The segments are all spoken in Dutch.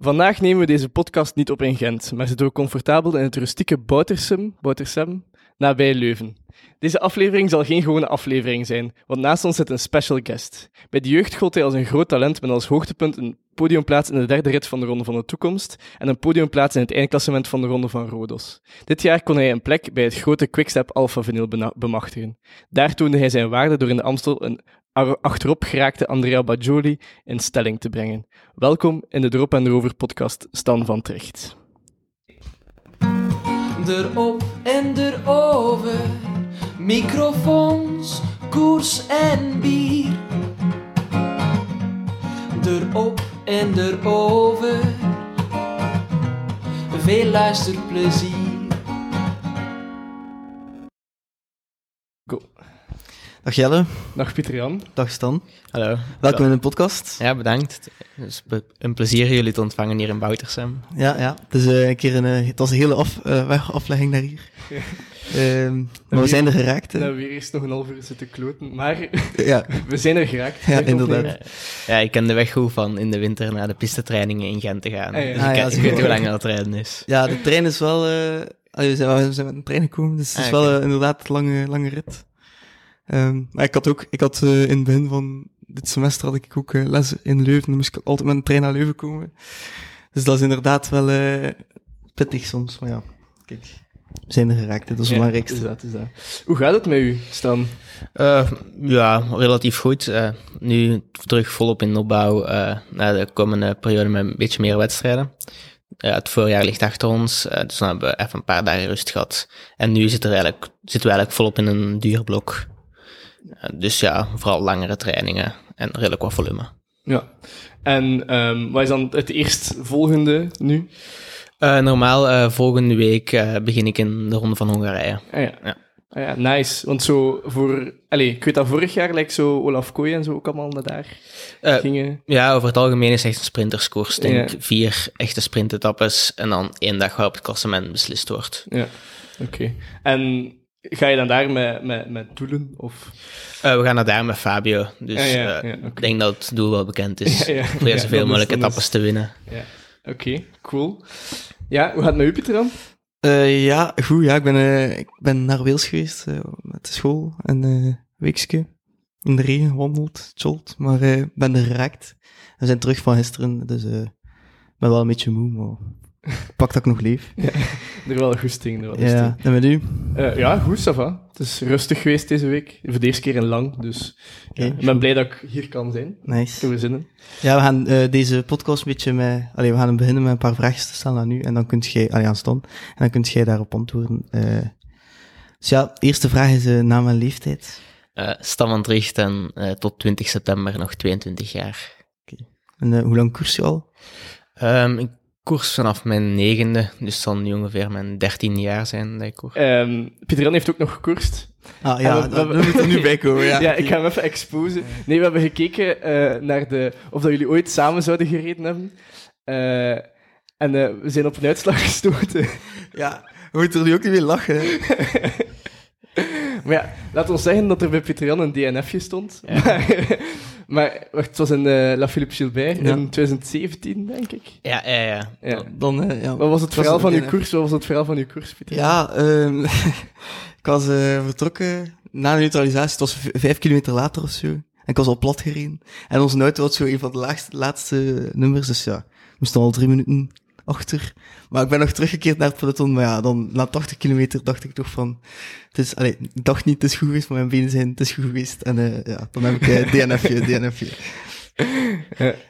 Vandaag nemen we deze podcast niet op in Gent, maar zitten we comfortabel in het rustieke Boutersum, Boutersem, nabij Leuven. Deze aflevering zal geen gewone aflevering zijn, want naast ons zit een special guest. Bij de jeugd gold hij als een groot talent met als hoogtepunt een podiumplaats in de derde rit van de Ronde van de Toekomst en een podiumplaats in het eindklassement van de Ronde van Rodos. Dit jaar kon hij een plek bij het grote Quickstep Alpha Vinyl bemachtigen. Daar toonde hij zijn waarde door in de Amstel een achterop geraakte Andrea Bajoli in stelling te brengen. Welkom in de Drop en Rover podcast Stan van Tricht. Erop en erover, microfoons, koers en bier. Erop en erover, veel luisterplezier. Dag Jelle, Dag Pieter Jan. dag Stan. Hallo. Welkom in de podcast. Ja, bedankt. Het is een plezier jullie te ontvangen hier in Boutersem. Ja, ja. Het, is, eh, een keer een, eh, het was een hele af, eh, weg- aflegging naar hier. Ehm, maar we zijn er geraakt. hè. Nou, weer eerst nog een half uur zitten kloten, maar Ja, we zijn er geraakt. Ja, inderdaad. Ja, ik ken de weg goed van in de winter naar de pistetrainingen in Gent te gaan. Ah, ja. Dus Ah, ik, ja, ik weet hoe lang dat rijden is. ja, de trein is wel... eh, allee, we, zijn, we zijn met een trein gekomen, dus het is Ah, wel inderdaad een lange, lange rit. Ehm, maar ik had ook... Ik had eh, in het begin van dit semester had ik ook eh, les in Leuven. Dan moest ik altijd met een trein naar Leuven komen. Dus dat is inderdaad wel eh, pittig soms. Maar ja, kijk. We zijn er geraakt, dat is het Ja, belangrijkste. is dat, is dat. Hoe gaat het met u, Stan? Eh, ja, relatief goed. Eh, nu terug volop in opbouw eh, naar de komende periode met een beetje meer wedstrijden. Ja, het voorjaar ligt achter ons, dus dan hebben we even een paar dagen rust gehad. En nu zit er eigenlijk, zitten we eigenlijk volop in een duurblok. Eh, dus ja, vooral langere trainingen en redelijk wat volume. Ja. En ehm, wat is dan het eerstvolgende nu? Eh, normaal, eh, volgende week eh, begin ik in de Ronde van Hongarije. Ah ja. Ja. Ah ja, nice. Want zo voor... Allee, ik weet dat vorig jaar, like zo Olaf Kooi en zo ook allemaal naar daar gingen. Ja, over het algemeen is het echt een sprinterskoers. Ik denk Ja. vier echte sprintetappes en dan één dag waarop het klassement beslist wordt. Ja, oké. En ga je dan daar met, met, met doelen? Of... Eh, we gaan naar daar met Fabio, dus Ja, ja, eh, ik denk dat het doel wel bekend is. Ja, ja. Probeer Ja, zoveel mogelijk is- etappes te winnen. Ja, oké, cool. Ja, hoe gaat het met u, Pieter, dan? Eh, ja, goed. Ja, ik ben, eh, ik ben naar Wales geweest eh, met de school. Een eh weekje in de regen gewandeld, cholt. Maar eh, ik ben er geraakt. We zijn terug van gisteren, dus eh, ik ben wel een beetje moe, maar pak dat ik nog leef. Er wel goesting, er wel Ja, en met u? Eh, ja, goed, ça va. Het is rustig geweest deze week. Voor de eerste keer in lang, dus ja, Oké, ik ben blij dat ik hier kan zijn. Ik Nice. heb er zin in. Ja, we gaan eh, deze podcast een beetje met... Allee, we gaan beginnen met een paar vraagjes te stellen aan u. En dan kunt jij... Allee, aan Stan. En dan kunt jij daarop antwoorden. Eh, dus ja, eerste vraag is eh, naam en leeftijd. Eh Stam van Tricht en eh, tot 20 september nog 22 jaar. En eh, hoe lang koers je al? Ehm, ik koers vanaf mijn negende, dus zal nu ongeveer mijn 13 jaar zijn dat ik koers. Ehm Pieter Jan heeft ook nog gekoerst. Ah En ja, we- dat, we- dat moet er nu bij komen. Ja, Ja, ik ga hem even exposen. Nee, we hebben gekeken eh, naar de, of dat jullie ooit samen zouden gereden hebben. Eh, en eh, we zijn op een uitslag gestoten. Ja, we moeten er nu ook niet meer lachen. Maar ja, laat ons zeggen dat er bij Pieter Jan een DNFje stond. Maar, maar wacht, het was in eh, La Philippe Gilbert Ja. in 2017, denk ik. Ja, ja, ja. Ja. Dan, ja. Wat was het verhaal van uw DNF. koers? Wat was het verhaal van uw koers, Pieter? Ja, ehm, ik was eh, vertrokken na de neutralisatie. Het was vijf kilometer later of zo. En ik was al plat gereden. En onze auto had zo een van de laagste, laatste nummers. Dus ja, we moesten al drie minuten achter. Maar ik ben nog teruggekeerd naar het peloton. Maar ja, dan na 80 kilometer dacht ik toch van... Het is, allee, ik dacht niet, het is goed geweest, maar mijn benen zijn, het is goed geweest. En eh, ja, dan heb ik eh, DNFje, DNFje.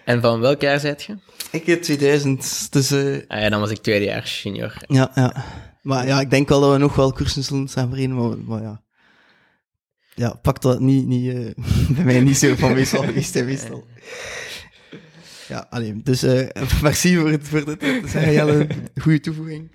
En van welk jaar zijt je? Ik in 2000, dus... eh, Ah, ja, dan was ik tweedejaars junior. Ja, ja. Maar ja, ik denk wel dat we nog wel koersen zullen samen maar, maar ja. Ja, pak dat niet, niet eh, bij mij niet zo van meestal geweest, hè, meestal. Ja, alleen, dus eh merci voor, het, voor dit te zeggen, Jelle. Goede toevoeging.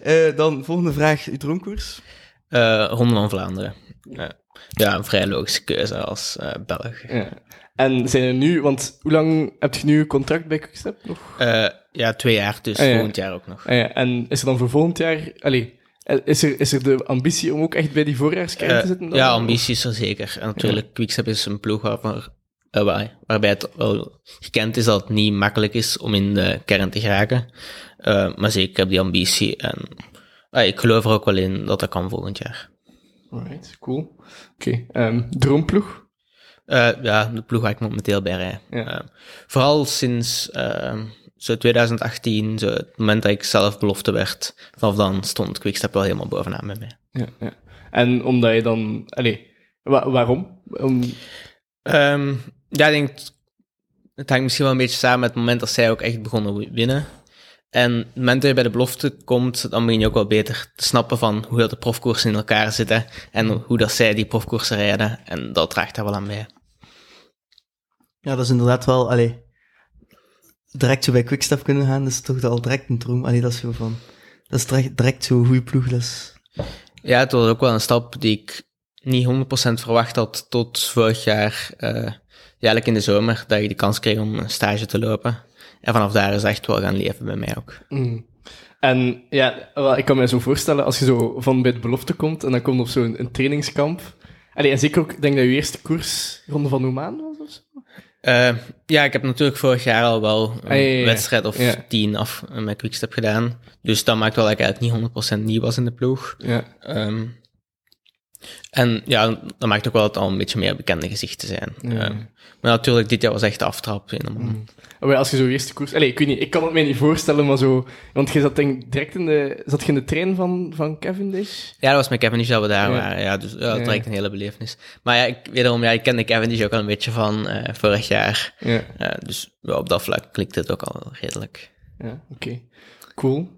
Eh, dan, volgende vraag, uw droomkoers? Eh Ronde van Vlaanderen. Eh, ja, een vrij logische keuze als eh Belg. Ja. En zijn er nu, want hoe lang heb je nu een contract bij Quickstep nog? Eh, ja, twee jaar, dus Ah, ja. volgend jaar ook nog. Ah ja, en is er dan voor volgend jaar, allee, is er, is er de ambitie om ook echt bij die voorjaarskern te zitten? dan? ja, ambitie is er zeker. En natuurlijk, Quickstep is een ploeg eh, waar- waarbij het wel gekend is dat het niet makkelijk is om in de kern te geraken. Eh, maar zeker, ik heb die ambitie en eh, ik geloof er ook wel in dat dat kan volgend jaar. Alright, cool. Oké, ehm, droomploeg? Eh, ja, de ploeg waar ik momenteel bij rij. Ja. Eh, vooral sinds eh, zo 2018, zo het moment dat ik zelf belofte werd, vanaf dan stond Quickstep wel helemaal bovenaan bij mij. Ja, ja. En omdat je dan... Allee, wa- waarom? Om, Ehm, ja, ik denk, het hangt misschien wel een beetje samen met het moment dat zij ook echt begonnen wi- winnen. En het moment dat je bij de belofte komt, dan begin je ook wel beter te snappen van hoe dat de profkoersen in elkaar zitten en hoe dat zij die profkoersen rijden. En dat draagt daar wel aan bij. Ja, dat is inderdaad wel, allee, direct zo bij Quickstep kunnen gaan, dat is toch al direct een droom. Allee, dat is zo van, dat is direct, direct zo'n goede ploeg, dat is... Ja, het was ook wel een stap die ik niet 100% verwacht had tot vorig jaar, ja, eigenlijk in de zomer, dat ik de kans kreeg om een stage te lopen. En vanaf daar is echt wel gaan leven bij mij ook. Mm. En ja, wel, ik kan me zo voorstellen, als je zo van bij de belofte komt en dan komt op zo'n een trainingskamp. Allee, en zeker ook, ik denk dat je eerste koers Ronde van Oman was of zo? Eh, ja, ik heb natuurlijk vorig jaar al wel een Ah, ja, ja, ja. wedstrijd of tien af met Quickstep gedaan. Dus dat maakt wel dat ik eigenlijk niet 100% nieuw was in de ploeg. Ja. En ja, dat maakt ook wel dat het al een beetje meer bekende gezichten zijn. Ja. Ehm, maar natuurlijk, dit jaar was echt de aftrap in de man. Mm. Maar als je zo eerste koers... Allee, ik weet niet, ik kan het mij niet voorstellen, maar zo... Want je zat denk direct in de... Zat je in de trein van, van Cavendish? Ja, dat was met Cavendish dat we daar Ja. waren. Ja, dus ja, dat Ja. een hele belevenis. Maar ja, ik, wederom, ja, ik kende Cavendish ook al een beetje van eh, vorig jaar. Ja. Dus ja, op dat vlak klikt het ook al redelijk. Ja, oké. Cool.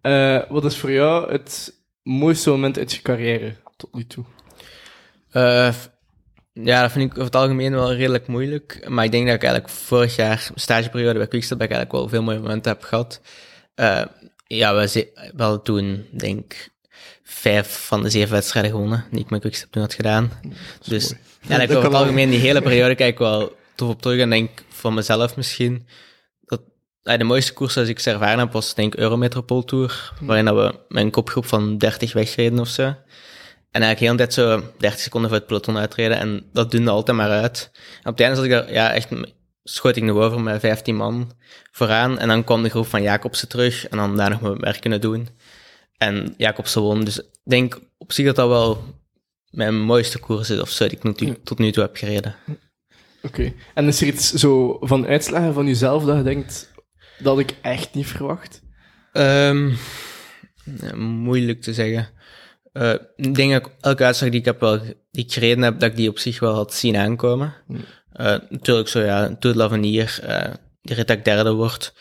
Eh, wat is voor jou het mooiste moment uit je carrière tot nu toe? Eh, ja, dat vind ik over het algemeen wel redelijk moeilijk. Maar ik denk dat ik eigenlijk vorig jaar, stageperiode bij Quickstep, ik eigenlijk wel veel mooie momenten heb gehad. Eh, ja, we wel toen, denk ik, vijf van de zeven wedstrijden gewonnen, die ik met Quickstep toen had gedaan. Dus ja, dat over het algemeen, die hele periode kijk ik wel tof op terug. En denk van mezelf misschien, dat eh, de mooiste koers als ik ze ervaren heb, was denk ik Eurometropol Tour, waarin dat we met een kopgroep van 30 wegreden of zo. En eigenlijk heel tijd zo 30 seconden voor het peloton uitreden. En dat dunde altijd maar uit. En op het einde zat ik daar, ja, echt, schoot ik nog over met 15 man vooraan. En dan kwam de groep van Jacobsen terug. En dan daar nog mijn werk kunnen doen. En Jacobsen won. Dus ik denk op zich dat dat wel mijn mooiste koers is of zo, die ik tot nu, tot nu toe heb gereden. Oké. En is er iets zo van uitslagen van jezelf dat je denkt, dat ik echt niet verwacht? Ehm, ja, moeilijk te zeggen. Eh, ik denk dat ik elke uitslag die ik, heb wel, die ik gereden heb, dat ik die op zich wel had zien aankomen. Eh, natuurlijk zo, ja, Tour de l'Avenir, eh die rit dat ik derde word.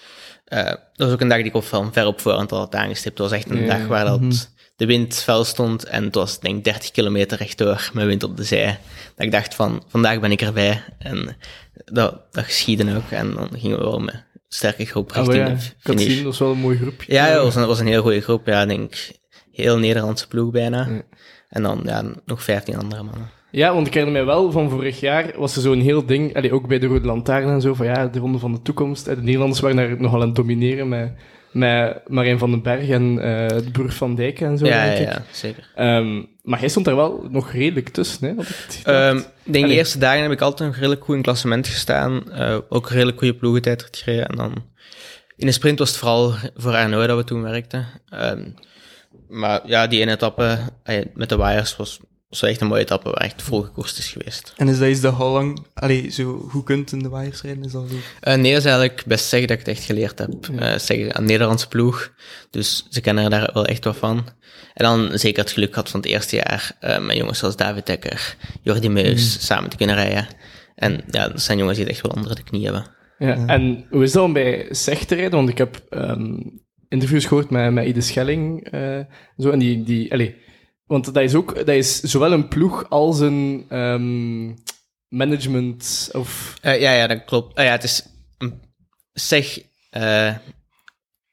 Eh, dat was ook een dag die ik op van ver op voorhand al had aangestipt. Het was echt een Ja. dag waar dat Mhm. de wind fel stond en het was denk ik 30 kilometer rechtdoor met wind op de zij. Dat ik dacht van, vandaag ben ik erbij. En dat, dat geschiedde ook. En dan gingen we wel met een sterke groep Ah, richting ja, de finish. zien, dat was wel een mooi groepje. Ja, het was een, was een heel goede groep. Ja, ik denk heel Nederlandse ploeg bijna. Ja. En dan ja, nog 15 andere mannen. Ja, want ik herinner mij wel van vorig jaar was er zo'n heel ding, allee, ook bij de Rode Lantaarn en zo, van ja, de Ronde van de Toekomst. Eh, De Nederlanders waren daar nogal aan het domineren met, met Marijn van den Berg en eh de broer van Dijk en zo, Ja, denk ja, ik. ja, zeker. Ehm, maar jij stond daar wel nog redelijk tussen, hè? ik. Ehm, ik denk Allee. de eerste dagen heb ik altijd nog redelijk goed in klassement gestaan. Eh, ook een redelijk goede ploegentijd gereden. En dan in de sprint was het vooral voor Arno dat we toen werkten. Ehm, maar ja, die ene etappe eh, met de wires was, echt een mooie etappe waar echt vol gekoerst is geweest. En is dat iets dat al lang, allee, zo goed kunt in de waaiers rijden? Is dat zo? Eh, nee, dat is eigenlijk best zeggen dat ik het echt geleerd heb. Eh zeggen, een Nederlandse ploeg. Dus ze kennen er daar wel echt wat van. En dan zeker het geluk gehad van het eerste jaar eh, met jongens zoals David Dekker, Jordi Meus, samen te kunnen rijden. En ja, dat zijn jongens die het echt wel onder de knie hebben. Ja, en hoe is dat om bij SEG te rijden? Want ik heb ehm, interviews gehoord met, met Ide Schelling. eh, zo, en die, die, allee, want dat is ook, dat is zowel een ploeg als een ehm, management of... Eh, ja, ja, dat klopt. Ah ja, het is SEG, eh,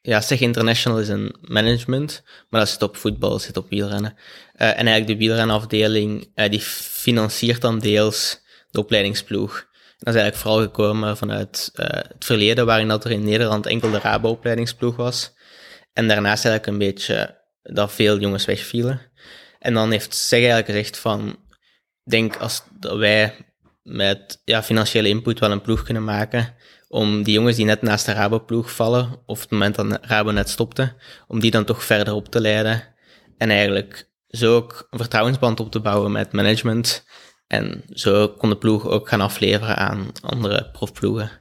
ja, SEG International is een management, maar dat zit op voetbal, dat zit op wielrennen. En eigenlijk de wielrenafdeling, die financiert dan deels de opleidingsploeg. Dat is eigenlijk vooral gekomen vanuit het verleden, waarin dat er in Nederland enkel de Rabo-opleidingsploeg was. En daarnaast eigenlijk een beetje dat veel jongens wegvielen. En dan heeft SEG eigenlijk gezegd van, denk als wij met ja, financiële input wel een ploeg kunnen maken. Om die jongens die net naast de Rabo-ploeg vallen, of het moment dat Rabo net stopte, om die dan toch verder op te leiden. En eigenlijk zo ook een vertrouwensband op te bouwen met management. En zo kon de ploeg ook gaan afleveren aan andere profploegen.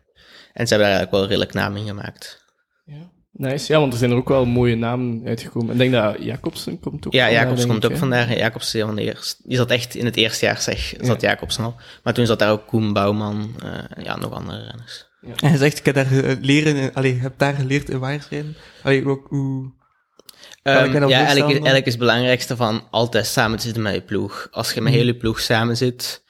En ze hebben daar eigenlijk wel redelijk naam in gemaakt. Ja. Nice. Ja, want er zijn er ook wel mooie namen uitgekomen. Ik denk dat Jacobsen komt ook Ja, vandaar, Jacobs denk komt ik, ook hè? vandaar. Jacobs is een van de eerste. Die zat echt in het eerste jaar, zeg, zat Jacobsen al. Maar toen zat daar ook Koen Bouwman, eh, en ja, nog andere renners. En hij zegt, ik heb daar eh, leren, in- allee, heb daar geleerd in waarschuwen. Allee, ook hoe... Ehm, ja, eigenlijk, eigenlijk is het belangrijkste van altijd samen te zitten met je ploeg. Als je met heel je ploeg samen zit,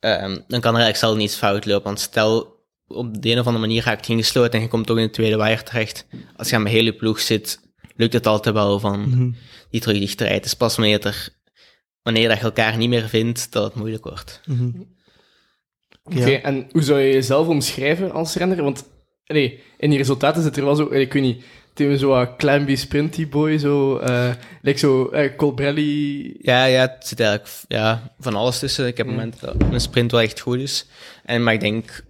ehm, dan kan er eigenlijk zelf niets fout lopen. Want stel, op de een of andere manier raakt je gesloten en je komt toch in de tweede wire terecht. Als je met heel je ploeg zit, lukt het altijd wel van Mhm. die terug dichtrijdt. Het is pas wanneer, er, wanneer dat je elkaar niet meer vindt, dat het moeilijk wordt. Mhm. Oké, Ja. en hoe zou je jezelf omschrijven als renner? Want allee, in die resultaten zit er wel zo, ik weet niet, het is zo een Clamby Sprinty Boy, zo, eh like zo, eh, Colbrelli. Ja, ja, het zit eigenlijk ja, van alles tussen. Ik heb Ja. momenten dat mijn sprint wel echt goed is. En, maar ik denk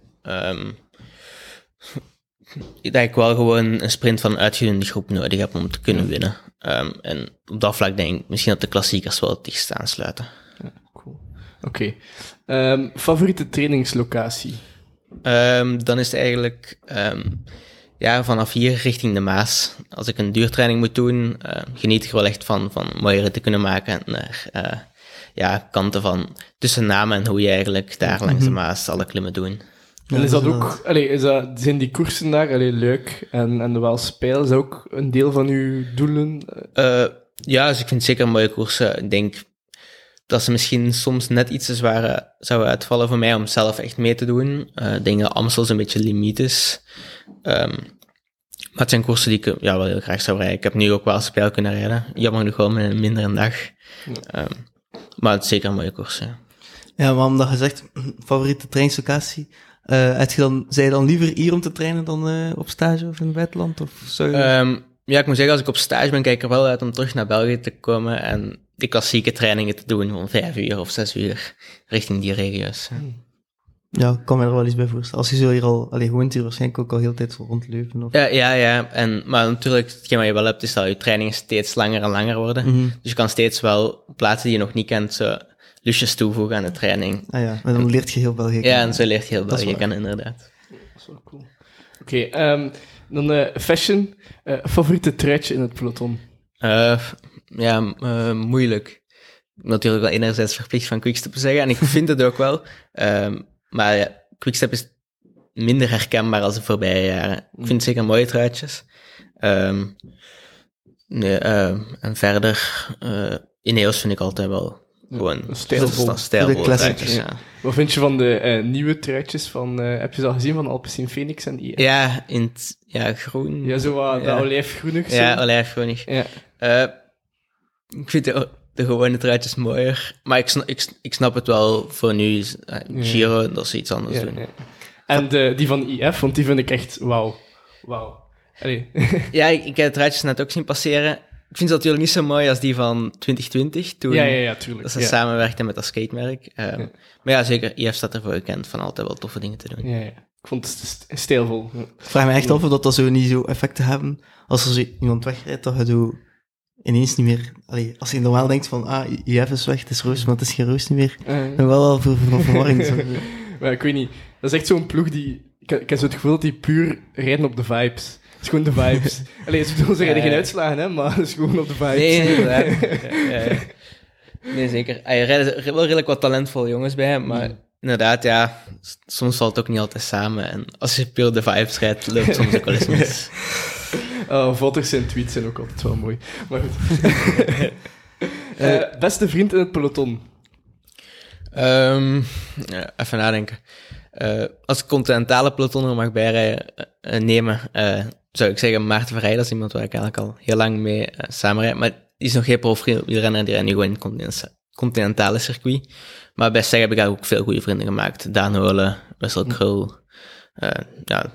dat ik wel gewoon een sprint van een uitgedunde groep nodig heb om te kunnen winnen. Ehm, en op dat vlak denk ik misschien dat de klassiekers wel het dichtst aansluiten. Cool. Oké. Ehm, favoriete trainingslocatie? Dan is het eigenlijk ja, vanaf hier richting de Maas. Als ik een duurtraining moet doen, geniet ik wel echt van, van mooie ritten kunnen maken naar eh, ja, kanten van tussen namen en hoe je eigenlijk daar langs de Maas alle klimmen doen. Ja, en is dat dat ook, allee, is dat, zijn die koersen daar, allee, leuk en, en wel spelen, is dat ook een deel van uw doelen? Eh, ja, dus ik vind het zeker mooie koersen. Ik denk dat ze misschien soms net iets te zwaar eh, zouden uitvallen voor mij om zelf echt mee te doen. Eh, ik denk dat Amstel een beetje limiet is. Ehm, maar het zijn koersen die ik eh, ja, wel heel graag zou rijden. Ik heb nu ook wel spel kunnen rijden. Jammer genoeg wel met een mindere dag. Ehm, maar het is zeker een mooie koers, ja. Omdat je zegt, favoriete trainingslocatie, eh heb je dan, je dan liever hier om te trainen dan eh, op stage of in het buitenland? Of zou je... Ehm, ja, ik moet zeggen, als ik op stage ben, kijk ik er wel uit om terug naar België te komen en die klassieke trainingen te doen van vijf uur of zes uur richting die regio's. ja. ja, ik kan me er wel iets bij voorstellen. Als je zo hier al, allee, woont hier waarschijnlijk ook al heel de tijd voor rond Leuven. Of... Ja, ja, ja. En, maar natuurlijk, hetgeen wat je wel hebt, is dat je trainingen steeds langer en langer worden. Mhm. Dus je kan steeds wel plaatsen die je nog niet kent, zo lusjes toevoegen aan de training. Ah ja, maar dan leert je heel België Ja, kennen. en zo leert je heel België kennen, inderdaad. Dat is wel cool. Oké, ehm, dan eh, fashion. Eh, favoriete truitje in het peloton? Eh, ja, eh, moeilijk. Natuurlijk wel enerzijds verplicht van Quickstep te zeggen, en ik vind het ook wel. Ehm, maar ja, Quickstep is minder herkenbaar als de voorbije jaren. Ik vind het zeker mooie truitjes. Ehm, nee, en verder, eh Ineos vind ik altijd wel gewoon stijlvol. ja. Wat vind je van de eh, nieuwe truitjes van, eh, heb je ze al gezien, van Alpecin Phoenix en die? Ja, in het ja, groen. Ja, zo wat, Ja. dat olijfgroenig zo. Ja, olijfgroenig. Ja. Eh, ik vind de, de gewone truitjes mooier. Maar ik snap, ik, ik snap het wel voor nu. is, Giro, dat ze iets anders Ja, doen. ja. En de, die van IF, want die vind ik echt wauw. Wauw. Ja, ik, ik heb de truitjes net ook zien passeren. Ik vind ze natuurlijk niet zo mooi als die van 2020. Toen ja, ja, ja, tuurlijk. dat ze ja. samenwerkten met dat skatemerk. Eh, Maar ja, zeker. IF staat ervoor gekend van altijd wel toffe dingen te doen. Ja, ja. Ik vond het st- stijlvol. Ja. Ik vraag me echt af of dat, dat zo niet zo effecten hebben. Als er zo iemand wegrijdt, dat je zo ineens niet meer... Allee, als je normaal denkt van, ah, IF is weg, het is roos, maar het is geen roos niet meer. Eh, En wel al voor, voor verwarring. Zo. maar ik weet niet. Dat is echt zo'n ploeg die... Ik, ik heb zo het gevoel dat die puur rijden op de vibes. Het is gewoon de vibes. Allee, ze bedoelen, ze rijden geen uitslagen, hè, maar het is gewoon op de vibes. Nee, inderdaad. Nee, zeker. Ah, Er rijden wel redelijk wat talentvolle jongens bij, maar inderdaad, ja, soms valt het ook niet altijd samen. En als je puur de vibes rijdt, loopt het soms ook wel eens mis. Oh, foto's en tweets zijn ook altijd wel mooi. Maar goed. Eh, beste vriend in het peloton. Ehm, ja, even nadenken. Eh, als ik continentale peloton er mag bijrijden, eh, nemen, zou ik zeggen Maarten Verheij, dat is iemand waar ik eigenlijk al heel lang mee eh, samenrijd. Maar die is nog geen profielrenner, die rijdt nu gewoon in het continen- continentale circuit. Maar bij SEG heb ik eigenlijk ook veel goede vrienden gemaakt. Daan Holen, Wessel Krul, eh, ja.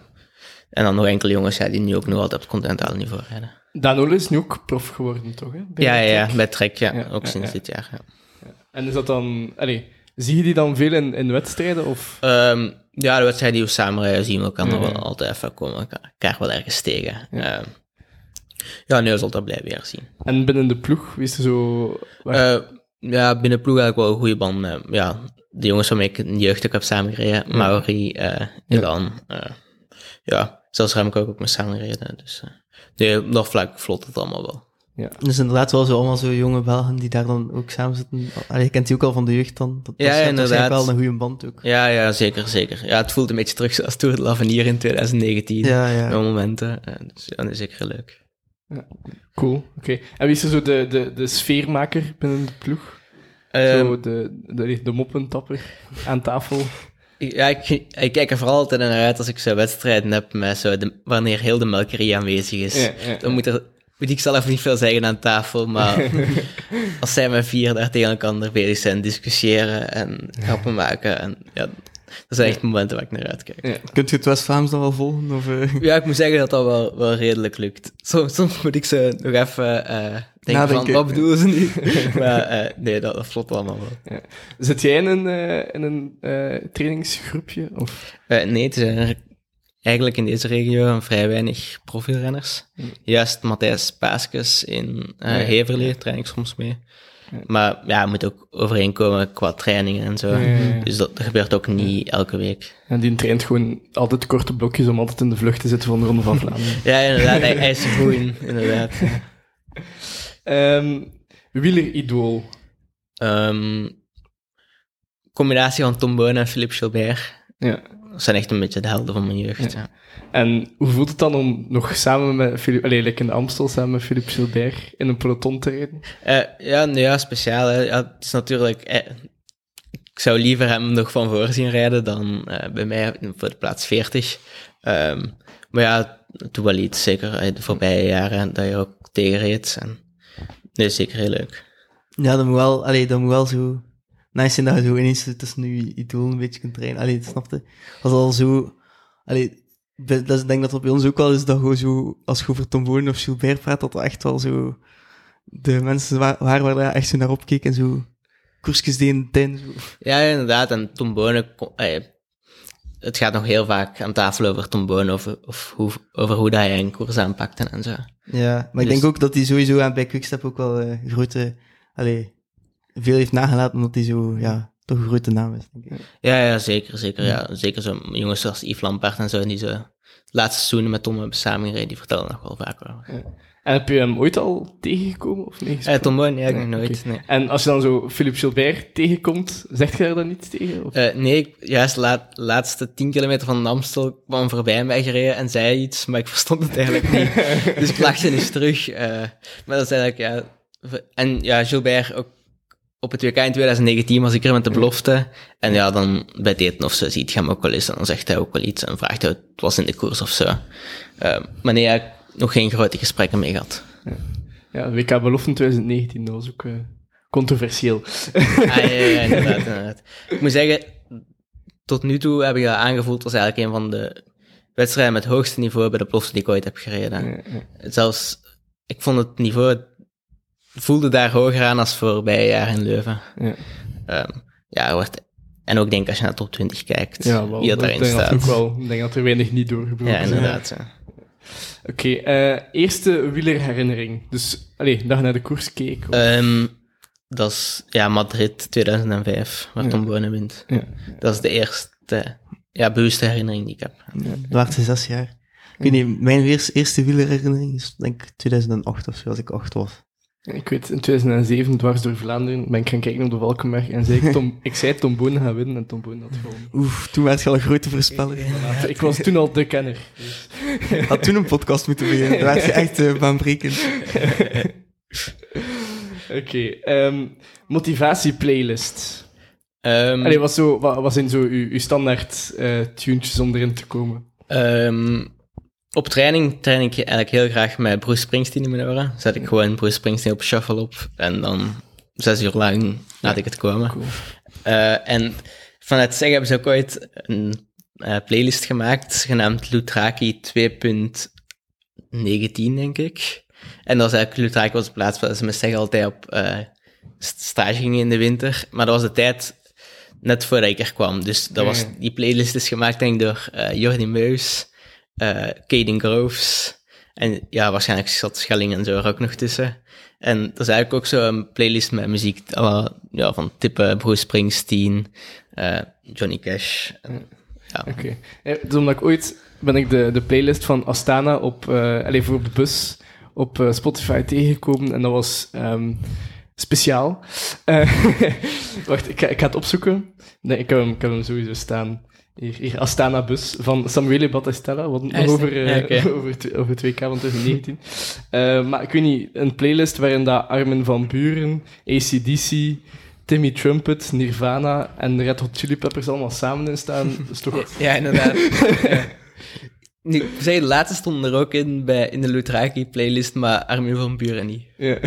En dan nog enkele jongens ja, die nu ook nog altijd op het continentale niveau rijden. Danole is nu ook prof geworden, toch? Hè? Bij Ja, ja, ja, bij Trek, ja, Ja, ook sinds dit jaar. Ja. En is dat dan... Allee, Zie je die dan veel in, in wedstrijden? Of? Ehm, ja, de wedstrijd die we samen rijden, zien we elkaar Ja. wel altijd even komen elkaar wel ergens tegen. Ja, ja nu zal dat blijven weer zien. En binnen de ploeg, wie is er zo... Eh, ja, binnen ploeg eigenlijk wel een goede band met ja, de jongens waarmee ik in de jeugd ook heb samengereden. Mauri, eh Ilan. eh, ja, zelfs Remco heb ik mee samengereden. Dus eh, nee, dat vlak vlot het allemaal wel. Dus inderdaad wel zo allemaal zo jonge Belgen die daar dan ook samen zitten. Allee, je kent die ook al van de jeugd dan. Dat, Ja, ja, inderdaad. wel een goede band ook. Ja, ja, zeker, zeker. Ja, het voelt een beetje terug zoals Tour de l'Avenir in 2019. Ja, ja. Met momenten. dus ja, dat is zeker leuk. Cool, oké. En wie is er zo de, de, de sfeermaker binnen de ploeg? Ehm, zo de, de, de moppentapper aan tafel? Ja, ik, ik kijk er vooral altijd naar uit als ik zo wedstrijden heb met zo de, wanneer heel de melkerie aanwezig is. Ja, ja, Dan moet, er, moet ik zelf niet veel zeggen aan tafel, maar als zij met vier daar tegen elkaar bezig zijn, discussiëren en grappen maken, en, ja, dat zijn echt momenten waar ik naar uitkijk. Ja. Kunt je het West-Vlaams dan wel volgen? Of, eh? Ja, ik moet zeggen dat dat wel, wel redelijk lukt. Soms, soms moet ik ze nog even eh denken Nadenken. van, wat bedoelen ze nu? maar eh, nee, dat, dat vlot allemaal wel. Zit jij in een, eh, in een eh, trainingsgroepje? Of? Eh, nee, het zijn er eigenlijk in deze regio vrij weinig profielrenners. Juist Matthijs Paaskes in ja. Heverlee train ik soms mee. Maar ja, moet ook overeenkomen qua trainingen en zo. Ja. Dus dat, dat gebeurt ook niet elke week. En die traint gewoon altijd korte blokjes om altijd in de vlucht te zitten van de Ronde van Vlaanderen. Ja, inderdaad, hij, hij is goed in, inderdaad. Ehm Wieler-idool. Ehm, combinatie van Tom Bonen en Philippe Gilbert. Ja. Dat zijn echt een beetje de helden van mijn jeugd. Ja. En hoe voelt het dan om nog samen met Philippe, allee, like in de Amstel samen met Philippe Gilbert in een peloton te rijden? Eh, ja, nou ja, speciaal. Hè. Ja, het is natuurlijk... eh, ik zou liever hem nog van voor zien rijden dan eh, bij mij voor de plaats 40. Ehm, maar ja, het doet wel iets, zeker de voorbije jaren, dat je ook tegenreed. En, nee, zeker heel leuk. Ja, dat moet wel, allee, dat moet wel zo nice zijn dat je zo ineens tussen je idool een beetje kunt trainen. Allee, dat snapte. Als al zo, allee, dat is, ik denk dat dat bij ons ook wel is, dat gewoon zo, als je over Tom Bonen of Gilbert praat, dat dat echt wel zo de mensen wa- waren waar je echt zo naar opkeek en zo koersjes deden in zo. Ja, inderdaad. En Tom eh, het gaat nog heel vaak aan tafel over Tom Bonen, over, of hoe, over hoe dat hij een koers aanpakte en zo. Ja, maar ik Dus- denk ook dat hij sowieso aan bij Quickstep ook wel eh, grote, allee, veel heeft nagelaten, omdat hij zo, ja, toch een grote naam is, denk ik. Ja, ja, zeker, zeker. Ja. Zeker zo jongens zoals Yves Lampaard en zo, die zo het laatste seizoenen met Tom hebben samengereden, die vertellen nog wel vaak. En heb je hem ooit al tegengekomen of niet? Eh, Tom Bonen, ja, ik nog Nee, nooit. Nee. En als je dan zo Philippe Gilbert tegenkomt, zegt je daar dan niets tegen? Of? Eh, nee, ik- juist de laat, laatste 10 kilometer van de Amstel kwam voorbij mij gereden en zei iets, maar ik verstond het eigenlijk niet. dus ik lachte eens terug. eh, maar dat is eigenlijk, ja... En ja, Gilbert, ook op het WK in 2019 was ik er met de belofte. En ja, dan bij het eten of zo ziet hij hem ook wel eens en dan zegt hij ook wel iets en vraagt hij het was in de koers of zo. Eh, maar nee, ik nog geen grote gesprekken mee gehad. Ja, WK Belofte in 2019, dat was ook eh, controversieel. Ah, ja, inderdaad, inderdaad. Ik moet zeggen, tot nu toe heb ik dat aangevoeld als eigenlijk een van de wedstrijden met het hoogste niveau bij de belofte die ik ooit heb gereden. Zelfs, ik vond het niveau, voelde daar hoger aan als voorbije jaar in Leuven. Ja. Ehm, ja, er wordt, en ook denk als je naar top 20 kijkt, Ja, wel, wie dat dat daarin denk dat staat. ook wel. Ik denk dat er weinig niet doorgebroken Ja, inderdaad. Ja. Oké, eh, eerste wielerherinnering. Dus, allee, dat je naar de koers keek. Ehm, dat is ja, Madrid 2005, waar Ja. Tom Bonen wint. ja. Dat is de eerste ja, bewuste herinnering die ik heb. Dat waren ze zes jaar. Ik weet niet, mijn eerste, eerste wielerherinnering is denk ik 2008 of zo, als ik acht was. Ik weet, in 2007, dwars door Vlaanderen, ben ik gaan kijken op de Valkenberg en zei ik, Tom, ik zei Tom Bonen gaat winnen en Tom Bonen had gewonnen. Oef, toen werd je al een grote voorspeller. Ik was toen al de kenner. Dus. Had toen een podcast moeten beginnen. Daar werd je echt uh, baanbrekend. Oké, ehm, motivatieplaylist. Ehm, Allee, wat, zo, wat, wat zijn zo uw, uw standaard eh tunes om erin te komen? Ehm, op training train ik eigenlijk heel graag met Bruce Springsteen in mijn oren. Zet ik gewoon Bruce Springsteen op shuffle op en dan zes uur lang laat ik het komen. Cool. Eh, en vanuit zeggen hebben ze ook ooit een eh, playlist gemaakt, genaamd Lutraki 2.19, denk ik. En dat was eigenlijk, Lutraki was de plaats waar ze met zeggen altijd op st- stage gingen in de winter. Maar dat was de tijd net voordat ik er kwam. Dus dat was, die playlist is gemaakt denk ik door Jordi Meus, eh Caden Groves en ja, waarschijnlijk zat Schelling en zo er ook nog tussen. En dat is eigenlijk ook zo'n playlist met muziek eh, ja, van type Bruce Springsteen, eh, Johnny Cash. Ja. Oké. Eh, omdat ik ooit ben ik de, de playlist van Astana op, eh allez, voor op de bus op eh, Spotify tegengekomen en dat was ehm, speciaal. Eh, wacht, ik ga, ik het opzoeken. Nee, ik heb hem, ik hem sowieso staan. Hier, hier Astana bus van Samuele Battistella. Ah, nog over, eh, Ja, oké. over, over 2K van 2019. Eh, maar ik weet niet, een playlist waarin dat Armin van Buren, ACDC, Timmy Trumpet, Nirvana en Red Hot Chili Peppers allemaal samen in staan. Is toch... Ja, inderdaad. ja. Nu, ik zei, de laatste stonden er ook in, bij, in de Lutraki-playlist, maar Armin van Buren niet. Ja.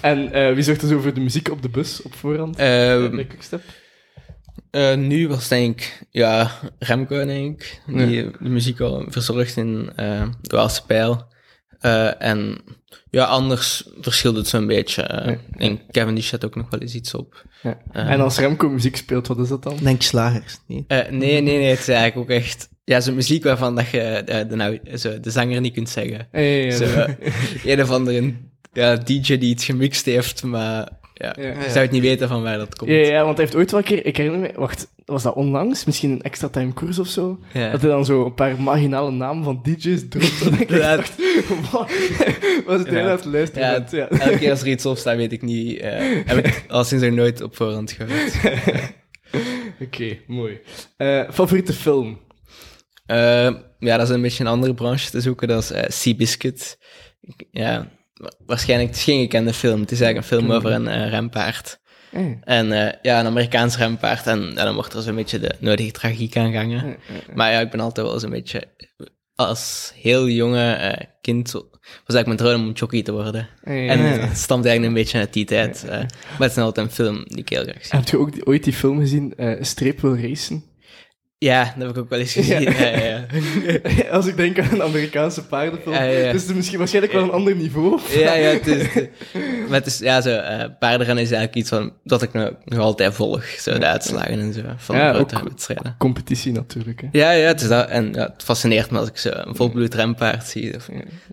en eh, wie zorgt er zo voor de muziek op de bus op voorhand? Ehm, Bij Quickstep? Eh, nu was het denk ik, ja, Remco denk ik, die de muziek al verzorgt in uh, de Waalse Pijl. Eh, en ja, anders verschilt het zo'n beetje. eh. Ja. Ik denk Kevin die zet ook nog wel eens iets op. Ja. En als Remco muziek speelt, wat is dat dan? Denk slagers. Nee. Eh, nee, nee, nee, het is eigenlijk ook echt, ja, zo'n muziek waarvan dat je de, nou, zo, de zanger niet kunt zeggen. Ja, ja, ja. Zo, een of andere ja, DJ die iets gemixt heeft, maar ja, Ja. je zou het niet weten van waar dat komt. Ja, ja, want hij heeft ooit wel een keer, ik herinner me, wacht, was dat onlangs? Misschien een extra time koers of zo? Ja. Dat hij dan zo een paar marginale namen van DJ's dropt. En ik dacht, wat? Was het heel het luisteren Ja, elke keer als er iets op staat, weet ik niet. eh, heb ik al sinds er nooit op voorhand gehoord. Oké, mooi. Eh, favoriete film? Eh, ja, dat is een beetje een andere branche te zoeken, dat is eh Seabiscuit. Ja, waarschijnlijk, het is geen gekende film. Het is eigenlijk een film over een eh, rempaard. En eh, ja, een Amerikaans rempaard. En ja, dan wordt er zo'n beetje de nodige tragiek aan gangen. Maar ja, ik ben altijd wel zo'n beetje... Als heel jonge eh, kind was eigenlijk mijn droom om jockey te worden. En het stamt eigenlijk een beetje uit die tijd. maar het is altijd een film die ik heel graag zie. Heb je ook die- ooit die film gezien, Streep wil racen? Ja, dat heb ik ook wel eens gezien. Ja. Ja. Ja, ja. Als ik denk aan een Amerikaanse paardenfilm, Ja, ja, ja. is het misschien waarschijnlijk wel een ander niveau. Ja, ja, het is, maar het is, ja, zo, eh paardenrennen is eigenlijk iets van, dat ik nog, nog altijd volg, zo de uitslagen en zo, van Ja, ook- wedstrijden. Competitie natuurlijk, hè. Ja, ja, het is dat, en ja, het fascineert me als ik zo een volbloed rempaard zie. Of,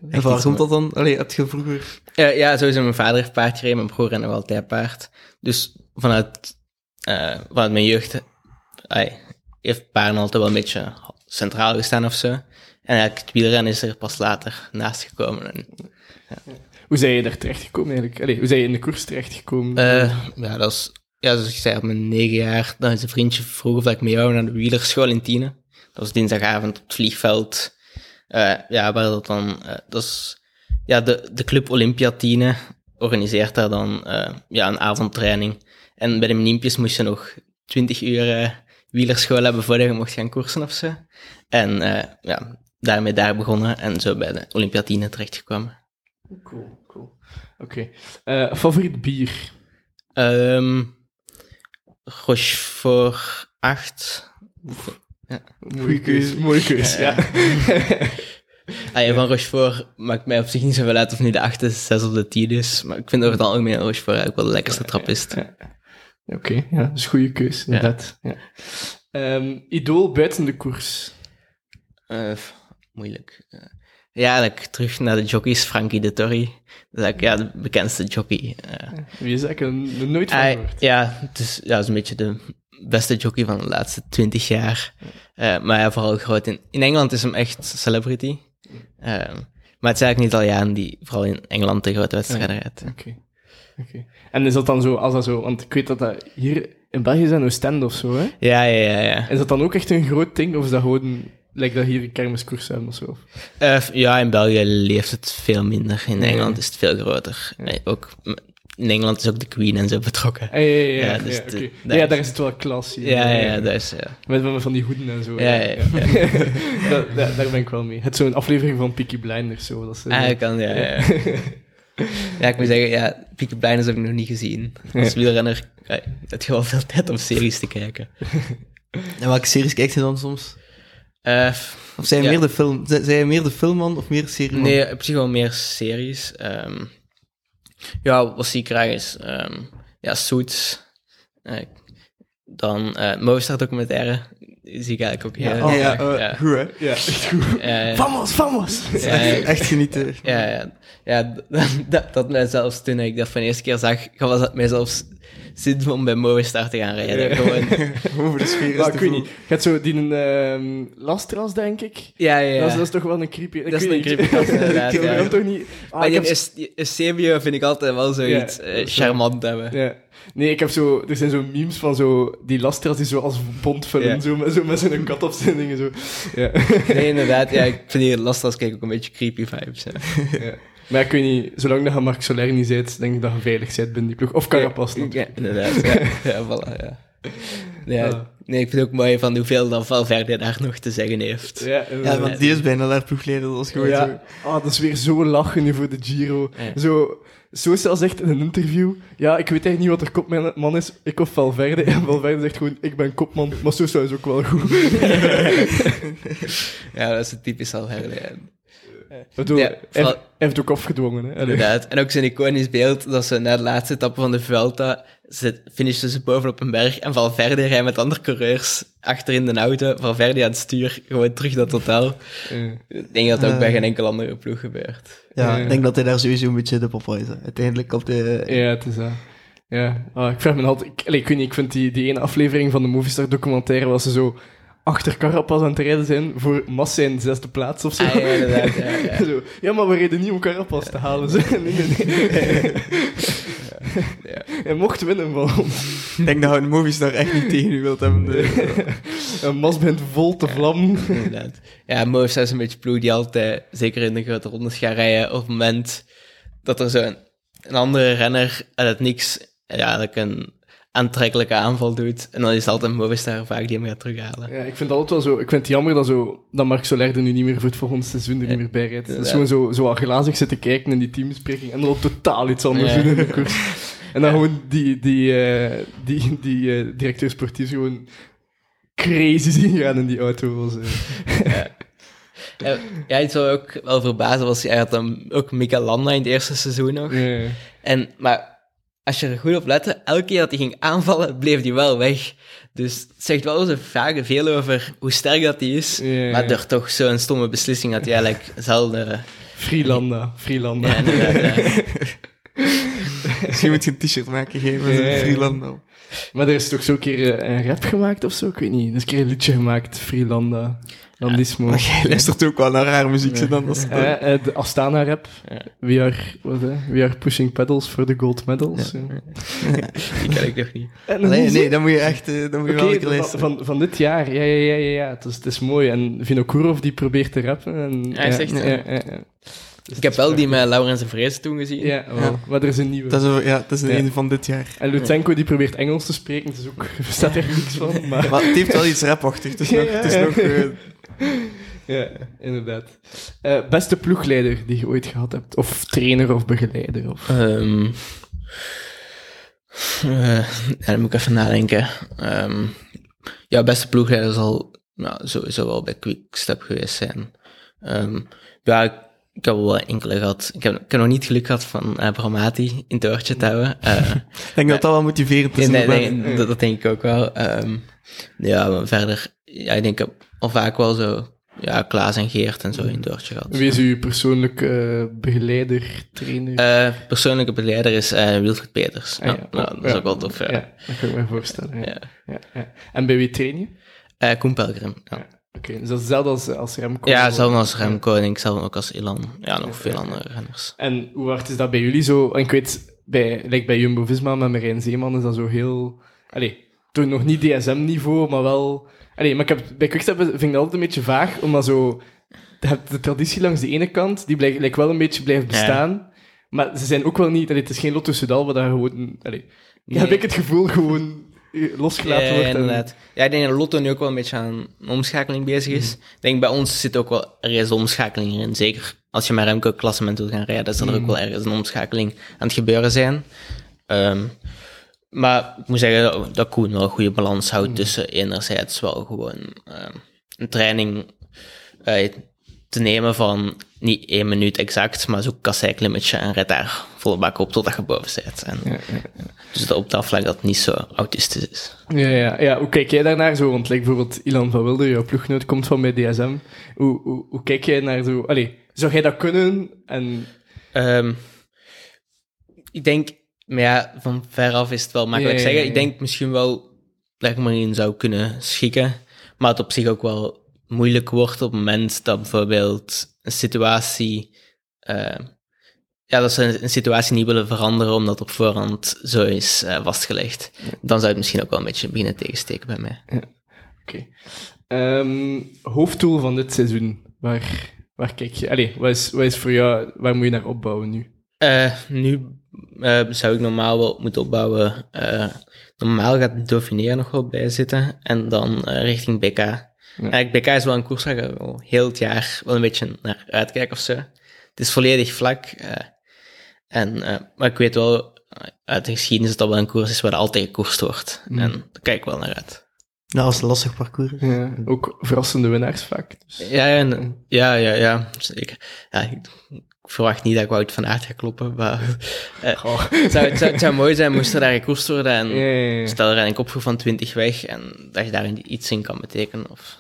En waar komt dat dan? Allee, heb je vroeger... Ja, ja, sowieso mijn vader heeft paard gereden, mijn broer rende nog altijd paard. Dus vanuit, eh, vanuit mijn jeugd ai, heeft paarden altijd wel een beetje centraal gestaan of zo. En eigenlijk het wielrennen is er pas later naast gekomen. En, Hoe zijn je daar terechtgekomen eigenlijk? Allee, hoe zijn je in de koers terechtgekomen? eh, ja, dat is, ja, zoals ik zei, op mijn negen jaar, dan is een vriendje vroeg of ik met jou naar de wielerschool in Tiene. Dat was dinsdagavond op het vliegveld. Eh, ja, waar dat dan, eh, dat is, ja, de, de Club Olympia Tiene organiseert daar dan, ja, een avondtraining. En bij de Olympiërs moest je nog 20 uur wielerschool hebben voordat je mocht gaan koersen of zo. En eh, ja, daarmee daar begonnen en zo bij de Olympia Tiene terechtgekomen. Cool, cool. Oké. Eh, favoriet bier? Ehm Rochefort 8. Mooie keuze. Mooie keuze, ja. Ah, ja, van Rochefort maakt mij op zich niet zoveel uit of nu de 8 is, 6 of de 10 is. Maar ik vind over het algemeen Rochefort eigenlijk wel de lekkerste trappist. Ja. Oké, ja, dat is een goede keuze, inderdaad. Ja. Ehm, idool buiten de koers? Eh, moeilijk. Eh, ja, eigenlijk terug naar de jockeys. Frankie de Torri. Dat is eigenlijk ja, de bekendste jockey. eh. Wie is eigenlijk nooit van Hij- gehoord? ja, het is, ja, het is een beetje de beste jockey van de laatste 20 jaar. Eh, maar ja, vooral groot in... In Engeland is hem echt celebrity. Eh, maar het is eigenlijk een Italiaan die vooral in Engeland de grote wedstrijden rijdt. Oké. Oké. En is dat dan zo, als dat zo, want ik weet dat dat hier in België zijn Oostende of zo, hè? Ja, ja, ja, ja. Is dat dan ook echt een groot ding, of is dat gewoon, lijkt dat hier kermiskoers hebben of zo? Eh, ja, in België leeft het veel minder. In Ja. Engeland is het veel groter. Ook, in Engeland is ook de Queen en zo betrokken. Ah, ja, ja, ja. Ja, ja, de- Ja, daar ja, is- daar is het wel klas in. Ja, ja, dat is... Ja. Met, met van die hoeden en zo. Ja, ja, ja. Dat- daar, daar ben ik wel mee. Het is zo'n aflevering van Peaky Blinders, zo. Dat is, Ah, ik kan, ja, ja. Ja, ik moet zeggen, ja, Peaky Blinders heb ik nog niet gezien. Als wielrenner heb je wel veel tijd om series te kijken. En welke series kijkt je dan soms? Eh, Of zijn je Ja. meer de film... Zijn zijn je meer de filmman of meer de serieman? nee, op zich wel meer series. Ehm, ja, wat zie ik graag is... ehm, ja, Suits. Eh, Dan eh Movistar documentaire. Zie ik eigenlijk ook heel Ja, ja, eh, ja. goed hè? Ja, echt goed. Eh, Vamos, vamos! ja, ja, Echt genieten. ja, ja, ja dat, dat, dat mij zelfs toen ik dat voor de eerste keer zag, was het mij zelfs zin om bij Movistar te gaan rijden. Ja. Gewoon, Over de sfeer is Maar te ik weet voelen. niet. Je hebt zo die een lastras, denk ik. ja, ja, ja. Dat, is, dat is toch wel een creepy... ik Dat is een creepy gast, inderdaad, Ik wil ja. hem toch niet... Ah, maar ik die heb- Eusebio vind ik altijd wel zoiets Ja, eh, charmant hebben. Ja. Nee, ik heb zo... Er zijn zo memes van zo... Die lastras die zo als bond vullen. Ja. Zo, met, zo met zo'n kat op zijn dingen. Zo. Ja. Nee, inderdaad. Ja, ik vind die lastig kijk ook een beetje creepy vibes. Ja. ja. Maar ik weet niet... Zolang dat je Marc Soler niet bent, denk ik dat je veilig bent binnen die ploeg. Of Carapaz Ja, natuurlijk. inderdaad. Ja, ja, voilà, ja. Ja, nee, ik vind het ook mooi van hoeveel dan Valverde daar nog te zeggen heeft. Ja, Ja, want die is bijna daar ploegleider. Dat was gewoon zo. Ja, ah, dat is weer zo lachen nu voor de Giro. Ja. Zo, Social zegt in een interview, ja, ik weet eigenlijk niet wat er kopman is, ik of Valverde. En Valverde zegt gewoon, ik ben kopman, maar Social is ook wel goed. Ja, dat is een typisch Valverde. bedoel, Ja, vooral- hij heeft ook afgedwongen. Hè. Inderdaad. En ook zo'n iconisch beeld dat ze na de laatste etappe van de Vuelta ze finishten ze bovenop een berg en Valverde rijdt met andere coureurs achter in de auto. Valverde aan het stuur, gewoon terug naar het hotel. Ja. Ik denk dat dat ook Eh. bij geen enkele andere ploeg gebeurt. Ja, Ja. ik denk dat hij daar sowieso een beetje de papa is. hè. Uiteindelijk komt hij... Ja, het is dat. Ja, ah, ik vraag me altijd... Ik, ik weet niet, ik vind die, die ene aflevering van de Movistar documentaire waar ze zo achter Carapaz aan het rijden zijn voor Mas zijn zesde plaats of zo. Ah, ja, inderdaad. Ja, ja. Zo, ja, maar we reden niet om Carapaz te halen. Zo. Nee, nee, nee. Ja. Hij mocht winnen van ons. Ik denk dat je een Movistar echt niet tegen u wilt hebben. De... En Mas bent vol te vlammen. Inderdaad. Ja, is een beetje ploeg die altijd, zeker in de grote rondes, gaat rijden op het moment dat er zo'n een andere renner uit het niks ja, eigenlijk een aantrekkelijke aanval doet. En dan is het altijd Movistar vaak die hem gaat terughalen. Ja, ik vind het altijd wel zo... Ik vind het jammer dat, zo, dat Marc Soler er nu niet meer voor het volgende seizoen er niet meer bij rijdt. Dat is gewoon zo, zo glazig zitten kijken in die teambespreking en dan op totaal iets anders doen in de koers. En dan gewoon die, die, eh, die, die eh, directeur sportief gewoon crazy zien gaan in die auto. Was, eh. Ja, ja, iets wat ook wel verbazen was, hij had dan ook Mika Landa in het eerste seizoen nog. Ja. En, maar als je er goed op lette, elke keer dat hij ging aanvallen, bleef hij wel weg. Dus het zegt wel zo vaak veel over hoe sterk dat hij is. Maar door toch zo'n stomme beslissing dat hij eigenlijk zelden... Freelanda, Freelanda. Ja, ja. Misschien moet je een t-shirt maken, geven met Ja, ja, ja. Maar er is toch zo een keer eh, een rap gemaakt of zo? Ik weet niet. Er is een keer een liedje gemaakt, Freelanda. Landismo. Maar jij luistert ook wel naar rare muziek, zo dan. Eh, eh, de Astana-rap. Ja. We, are, wat, hè? We are pushing pedals for the gold medals. Ja. Die ken ik nog niet. En Nee, dan nee, dan moet je echt dan moet je wel luisteren. van, van dit jaar. Ja, ja, ja, ja. ja. Het, is, het is mooi. En Vinokourov die probeert te rappen. En, Ja, is echt, Dus Ik heb wel die met Laurens en Vrees toen gezien. Ja, wel. Ja. maar er is een nieuwe. Dat is, een- ja, dat is een Ja. van dit jaar. En Lutsenko die probeert Engels te spreken. Is ook, er staat er niks van. Maar, Maar het heeft wel iets rapachtig. Het is Ja, nog... Het is ja. nog eh, ja, inderdaad. Eh, beste ploegleider die je ooit gehad hebt. Of trainer of begeleider. Of... Ehm, eh, ja, dan moet ik even nadenken. Ehm, ja, beste ploegleider zal nou, sowieso wel bij Quickstep geweest zijn. Ehm, ja, ik, heb wel enkele gehad. Ik heb, ik heb nog niet geluk gehad van uh, Bramati in het oortje te houden. Eh, ik denk dat dat wel motiverend is. nee, nee, dat, dat denk ik ook wel. Ehm, ja, maar verder, ja, ik denk ik heb al vaak wel zo, ja, Klaas en Geert en zo in het oortje gehad. Wie is uw persoonlijke eh, begeleider, trainer? Eh, persoonlijke begeleider is eh, Wilfried Peters. Ah, ja, ja. nou, dat is ook wel tof. Ja. Ja, dat kan ik me voorstellen. Ja. Ja. Ja, ja. En bij wie train je? Eh, Koen Pelgrim. Ja, Oké, dus dat is hetzelfde als, als Remco? ja zelfs als Remco en ik zelf ook als Ilan. Ja, nog veel andere renners. En hoe hard is dat bij jullie zo? En ik weet, bij, like bij Jumbo-Visma met Marijn Zeeman is dat zo heel... Allee, toen nog niet DSM-niveau, maar wel... Allee, maar ik heb, bij Quickstep vind ik dat altijd een beetje vaag, omdat zo... De traditie langs de ene kant, die blijkt like, wel een beetje blijft bestaan. Maar ze zijn ook wel niet... Allee, het is geen Lotto Soudal, waar dat gewoon... Allee, Nee. heb ik het gevoel gewoon losgelaten Ja, wordt. en- inderdaad. Ja, ik denk dat Lotto nu ook wel een beetje aan een omschakeling bezig is. Ik denk bij ons zit ook wel ergens een omschakeling in. Zeker als je met Remco klassement wil gaan rijden, zal er ook wel ergens een omschakeling aan het gebeuren zijn. Ehm, maar ik moet zeggen dat- Koen wel een goede balans houdt tussen enerzijds wel gewoon ehm, een training, eh, te nemen van niet één minuut exact, maar zo'n kasseiklimmetje en red daar volle bak op totdat je boven zit. En Dus dat op dat vlak dat niet zo autistisch is. Ja, ja, ja. Hoe kijk jij daarnaar zo? Want like, bijvoorbeeld Ilan van Wilder, jouw ploeggenoot, komt van bij DSM. Hoe, hoe, hoe kijk jij naar zo... Allee, zou jij dat kunnen? En... Ehm, ik denk, maar ja, van veraf is het wel makkelijk zeggen. Ik denk misschien wel dat ik me in zou kunnen schikken, maar het op zich ook wel moeilijk wordt op het moment dat bijvoorbeeld een situatie, eh, ja, dat ze een, een situatie niet willen veranderen omdat op voorhand zo is eh, vastgelegd. Dan zou het misschien ook wel een beetje beginnen tegensteken bij mij. Oké. Ehm, hoofddoel van dit seizoen. Waar, waar kijk je... Allee, wat is, wat is voor jou... Waar moet je naar opbouwen nu? Eh, nu eh, zou ik normaal wel moeten opbouwen. normaal gaat de Dauphiné nog wel bij zitten. En dan richting BK. Eigenlijk, BK is wel een koers waar ik heel het jaar wel een beetje naar uitkijk of zo. Het is volledig vlak. En, eh, maar ik weet wel uit de geschiedenis dat dat wel een koers is waar altijd gekoerst wordt. En daar kijk ik wel naar uit. Nou, dat is een lastig parcours. Ja, ook verrassende winnaars vaak. Dus. Ja, ja, en- ja, ja, ja, zeker. Ja, ik, ik verwacht niet dat ik Wout van Aert ga kloppen, maar eh, Oh. het, zou, het, zou, het zou mooi zijn moest er daar gekoerst worden en Ja, ja, ja. stel er een kopgroep van 20 weg en dat je daar iets in kan betekenen. Of,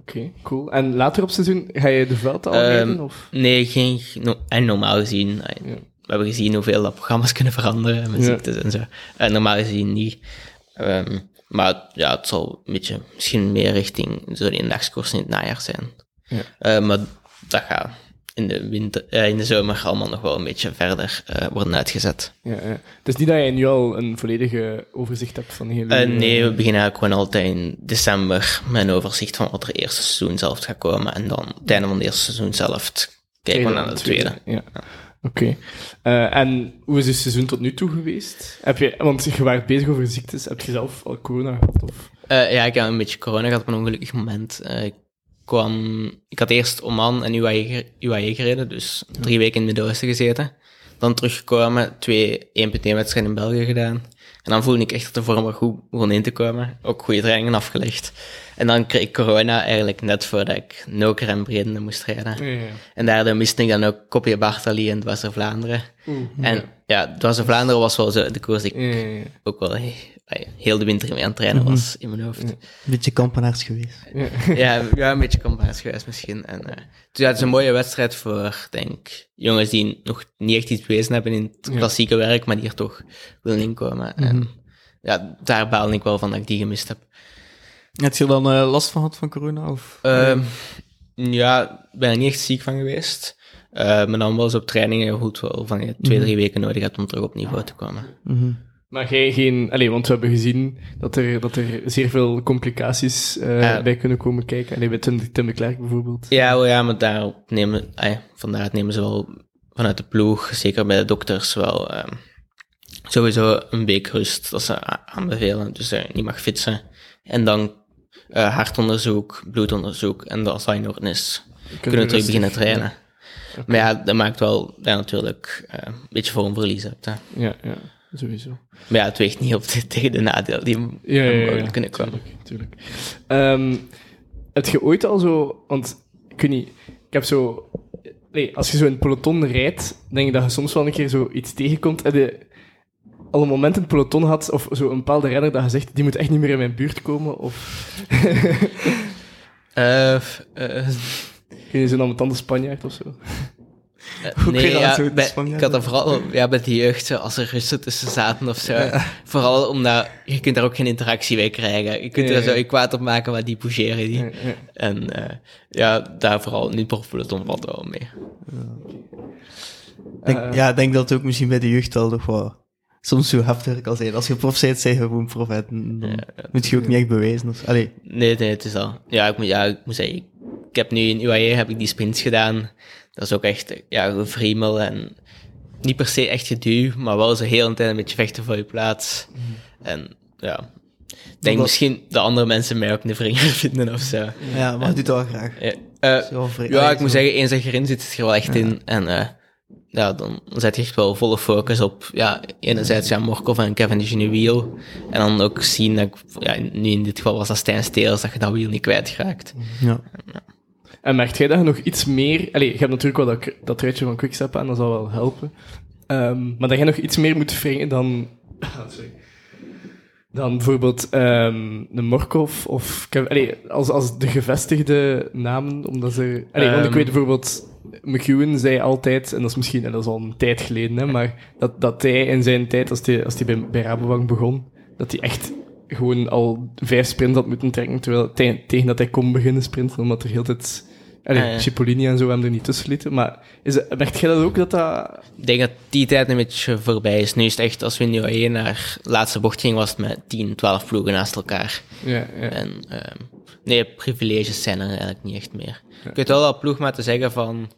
Oké, cool. En later op seizoen ga je de Vuelta al Ehm? Of? nee, geen, no- en normaal gezien, eh, Ja. we hebben gezien hoeveel dat programma's kunnen veranderen met Ja. ziektes en zo. En normaal gezien niet. Ehm, maar ja, het zal een beetje, misschien meer richting zo de dagskoers in het najaar zijn. Ja. Eh, maar dat gaat in de, winter, eh, in de zomer allemaal nog wel een beetje verder eh, worden uitgezet. Ja, ja. Het is niet dat je nu al een volledige overzicht hebt van de hele... Eh, nee, we beginnen eigenlijk gewoon altijd in december met een overzicht van wat er eerste seizoen zelf gaat komen. En dan, het einde van het eerste seizoen zelf, kijken we naar het tweede. Ja. Oké. Eh, en hoe is het seizoen tot nu toe geweest? Heb je, want je waart bezig over ziektes. Heb je zelf al corona gehad? Of? Ja, ik heb een beetje corona gehad op een ongelukkig moment. Ik kwam... Ik had eerst Oman en UAE, ge- UAE gereden, dus drie weken in het Midden-Oosten gezeten. Dan teruggekomen, twee 1.1-wedstrijden in België gedaan. En dan voelde ik echt dat de vorm wat goed begon in te komen. Ook goede trainingen afgelegd. En dan kreeg ik corona eigenlijk net voordat ik Noker en Bredene moest rijden. Ja, ja. En daardoor miste ik dan ook Kopje Bartali en Dwars door Vlaanderen. En ja, Dwars door Vlaanderen was wel zo de koers die ik Ja, ja, ja. ook wel heel de winter mee aan het trainen was in mijn hoofd. Een beetje kampenaars geweest. Ja, ja, een beetje compaars geweest misschien. En, eh, dus ja, het is een mooie wedstrijd voor, denk jongens die nog niet echt iets bewezen hebben in het klassieke werk, maar die er toch willen inkomen. En ja, daar baal ik wel van dat ik die gemist heb. Heb je er dan eh, last van gehad van corona? Of? Ehm, ja, ik ben er niet echt ziek van geweest. Eh, maar dan wel eens op trainingen goed wel van je twee, drie weken nodig hebt om terug op niveau te komen. Mhm. Maar jij geen... Allee, want we hebben gezien dat er, dat er zeer veel complicaties eh, Ja. bij kunnen komen kijken. Allee, bij Tim, Tim de Klerk bijvoorbeeld. Ja, ja maar daarop nemen, ah, vandaar nemen ze wel vanuit de ploeg, zeker bij de dokters, wel ehm, sowieso een week rust dat ze aanbevelen. Dus dat je niet mag fietsen. En dan eh, hartonderzoek, bloedonderzoek. En als dat in orde is, kunnen terug beginnen trainen. Maar ja, dat maakt wel dat je natuurlijk eh, een beetje vormverlies hebt. Hè. Ja, ja, sowieso. Maar ja, het weegt niet op te- tegen de nadelen die Ja, ja, ja, mogelijk ja, kunnen komen. Tuurlijk, tuurlijk. Ehm, heb je ooit al zo... Want, ik weet niet, ik heb zo... Nee, als je zo in het peloton rijdt, denk ik dat je soms wel een keer zo iets tegenkomt. Heb je al een moment in het peloton had, of zo een bepaalde renner dat je zegt, die moet echt niet meer in mijn buurt komen, of... Eh, eh, Kun je zo'n ambetante Spanjaard of zo? Eh, Hoe kun je nee, dat ja, bij- ik had dat vooral ja, bij de jeugd, zo, als er rusten tussen zaten of zo. Vooral omdat je kunt daar ook geen interactie mee krijgen. Je kunt er zo je kwaad op maken, maar die bougeren die. En eh, ja, daar vooral niet profpeloton valt wel mee. Denk, ja, ik denk dat het ook misschien bij de jeugd wel nog wel soms zo heftig kan zijn. Als je prof bent, zeg je gewoon prof. Dan moet je ook niet echt bewijzen. Of, allee, Nee, nee, het is al. Ja, ik moet, ja, ik moet zeggen, ik, ik heb nu in UAE heb ik die sprints gedaan. Dat is ook echt, ja, gevriemel en niet per se echt geduw, maar wel zo heel een tijd een beetje vechten voor je plaats. En ja, ik denk Dat- misschien dat andere mensen mij ook een vringer vinden of zo. ja, maar ik doe het wel graag. Ja, eh, ja allee, ik moet zeggen, eens dat je erin zit, zit je er wel echt in. En eh, ja, dan zet je echt wel volle focus op, ja, enerzijds ja, Morkov en Cavendish in je wiel. En dan ook zien dat, ik, ja, nu in dit geval was dat Stijn Steels, dat je dat wiel niet kwijtraakt. Ja. En merkt jij dat je nog iets meer... Allee, je hebt natuurlijk wel dat, dat truitje van Quickstep aan, dat zal wel helpen. Ehm, maar dat jij nog iets meer moet wringen dan... Ah, sorry. Dan bijvoorbeeld ehm de Morkov of... Allee, als, als de gevestigde namen, omdat ze... Allee, want ik Ehm. weet bijvoorbeeld... McEwen zei altijd, en dat is misschien en dat is al een tijd geleden, hè, maar dat, dat hij in zijn tijd, als hij, als hij bij, bij Rabobank begon, dat hij echt gewoon al vijf sprints had moeten trekken, terwijl te- tegen dat hij kon beginnen sprinten, omdat er heel tijd... Allee, Ah, ja. Cipollini en zo hem er niet tussen lieten. Maar is, merkt jij dat ook, dat dat... Ik denk dat die tijd een beetje voorbij is. Nu is het echt, als we in UAE naar de laatste bocht gingen, was het met 10, 12 ploegen naast elkaar. Ja, ja. En ehm, nee, privileges zijn er eigenlijk niet echt meer. Ik weet wel dat ploegmaten zeggen van,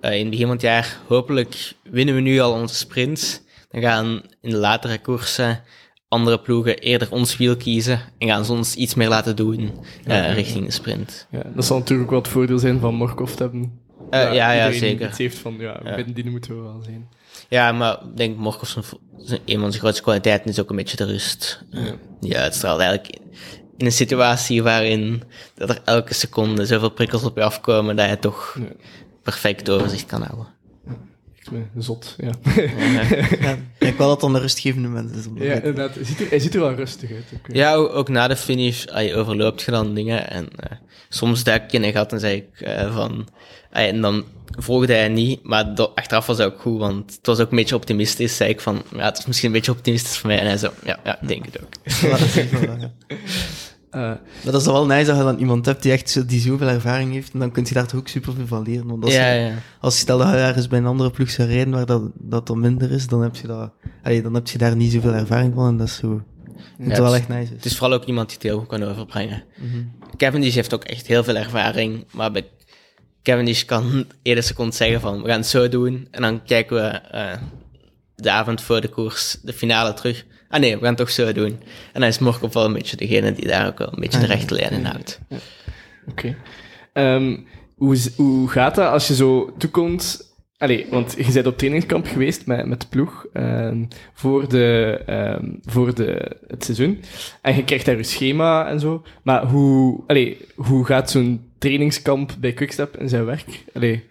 eh, in het begin van het jaar, hopelijk winnen we nu al onze sprints. Dan gaan in de latere koersen andere ploegen eerder ons wiel kiezen en gaan ze ons iets meer laten doen eh, richting de sprint. ja. Dat zal natuurlijk ook het voordeel zijn van Morkov te hebben. Eh, ja, ja, zeker. iets heeft van, ja, Ja. binnen die moeten we wel zijn. Ja, maar ik denk Morkov zijn, zijn- een van zijn grootste kwaliteiten is ook een beetje de rust. Eh, Die uitstraalt eigenlijk in, een situatie waarin dat er elke seconde zoveel prikkels op je afkomen dat je toch Ja. perfect overzicht kan houden. Ik ben zot, ja. Ja, ik wel dat het dan een rustgevende mens is. Dat ja, inderdaad. Hij ziet, er, hij ziet er wel rustig uit. Ook, Ja, ook, na de finish, ah, je overloopt je dan dingen en eh, soms duik je in een gat en zei ik eh, van... ah, en dan volgde hij niet, maar dat- achteraf was hij ook goed, want het was ook een beetje optimistisch. Zei ik van, ja, het is misschien een beetje optimistisch voor mij. En hij zo, ja, ja ik denk het ook. Wel. Eh, Maar dat is wel nice dat je dan iemand hebt die echt zo, die zoveel ervaring heeft. En dan kun je daar toch ook super veel van leren. Want als, Ja, je, ja. als je stel dat je ergens bij een andere ploeg zou rijden waar dat, dat dan minder is, dan heb je, dat, allee, dan heb je daar niet zoveel ervaring van. En dat is zo... Het wel is- echt nice is. Het is vooral ook iemand die het heel goed kan overbrengen. Mhm. Cavendish heeft ook echt heel veel ervaring, maar bij Cavendish kan iedere seconde zeggen van, we gaan het zo doen, en dan kijken we eh, de avond voor de koers, de finale terug. Ah nee, we gaan het toch zo doen. En dan is Morkov wel een beetje degene die daar ook wel een beetje de rechte lijn in houdt. Oké. Ehm, hoe, hoe gaat dat als je zo toekomt... Allee, want je bent op trainingskamp geweest met, met de ploeg ehm, voor, de, ehm, voor de, het seizoen. En je krijgt daar je schema en zo. Maar hoe, allee, hoe gaat zo'n trainingskamp bij Quickstep in zijn werk? Allee,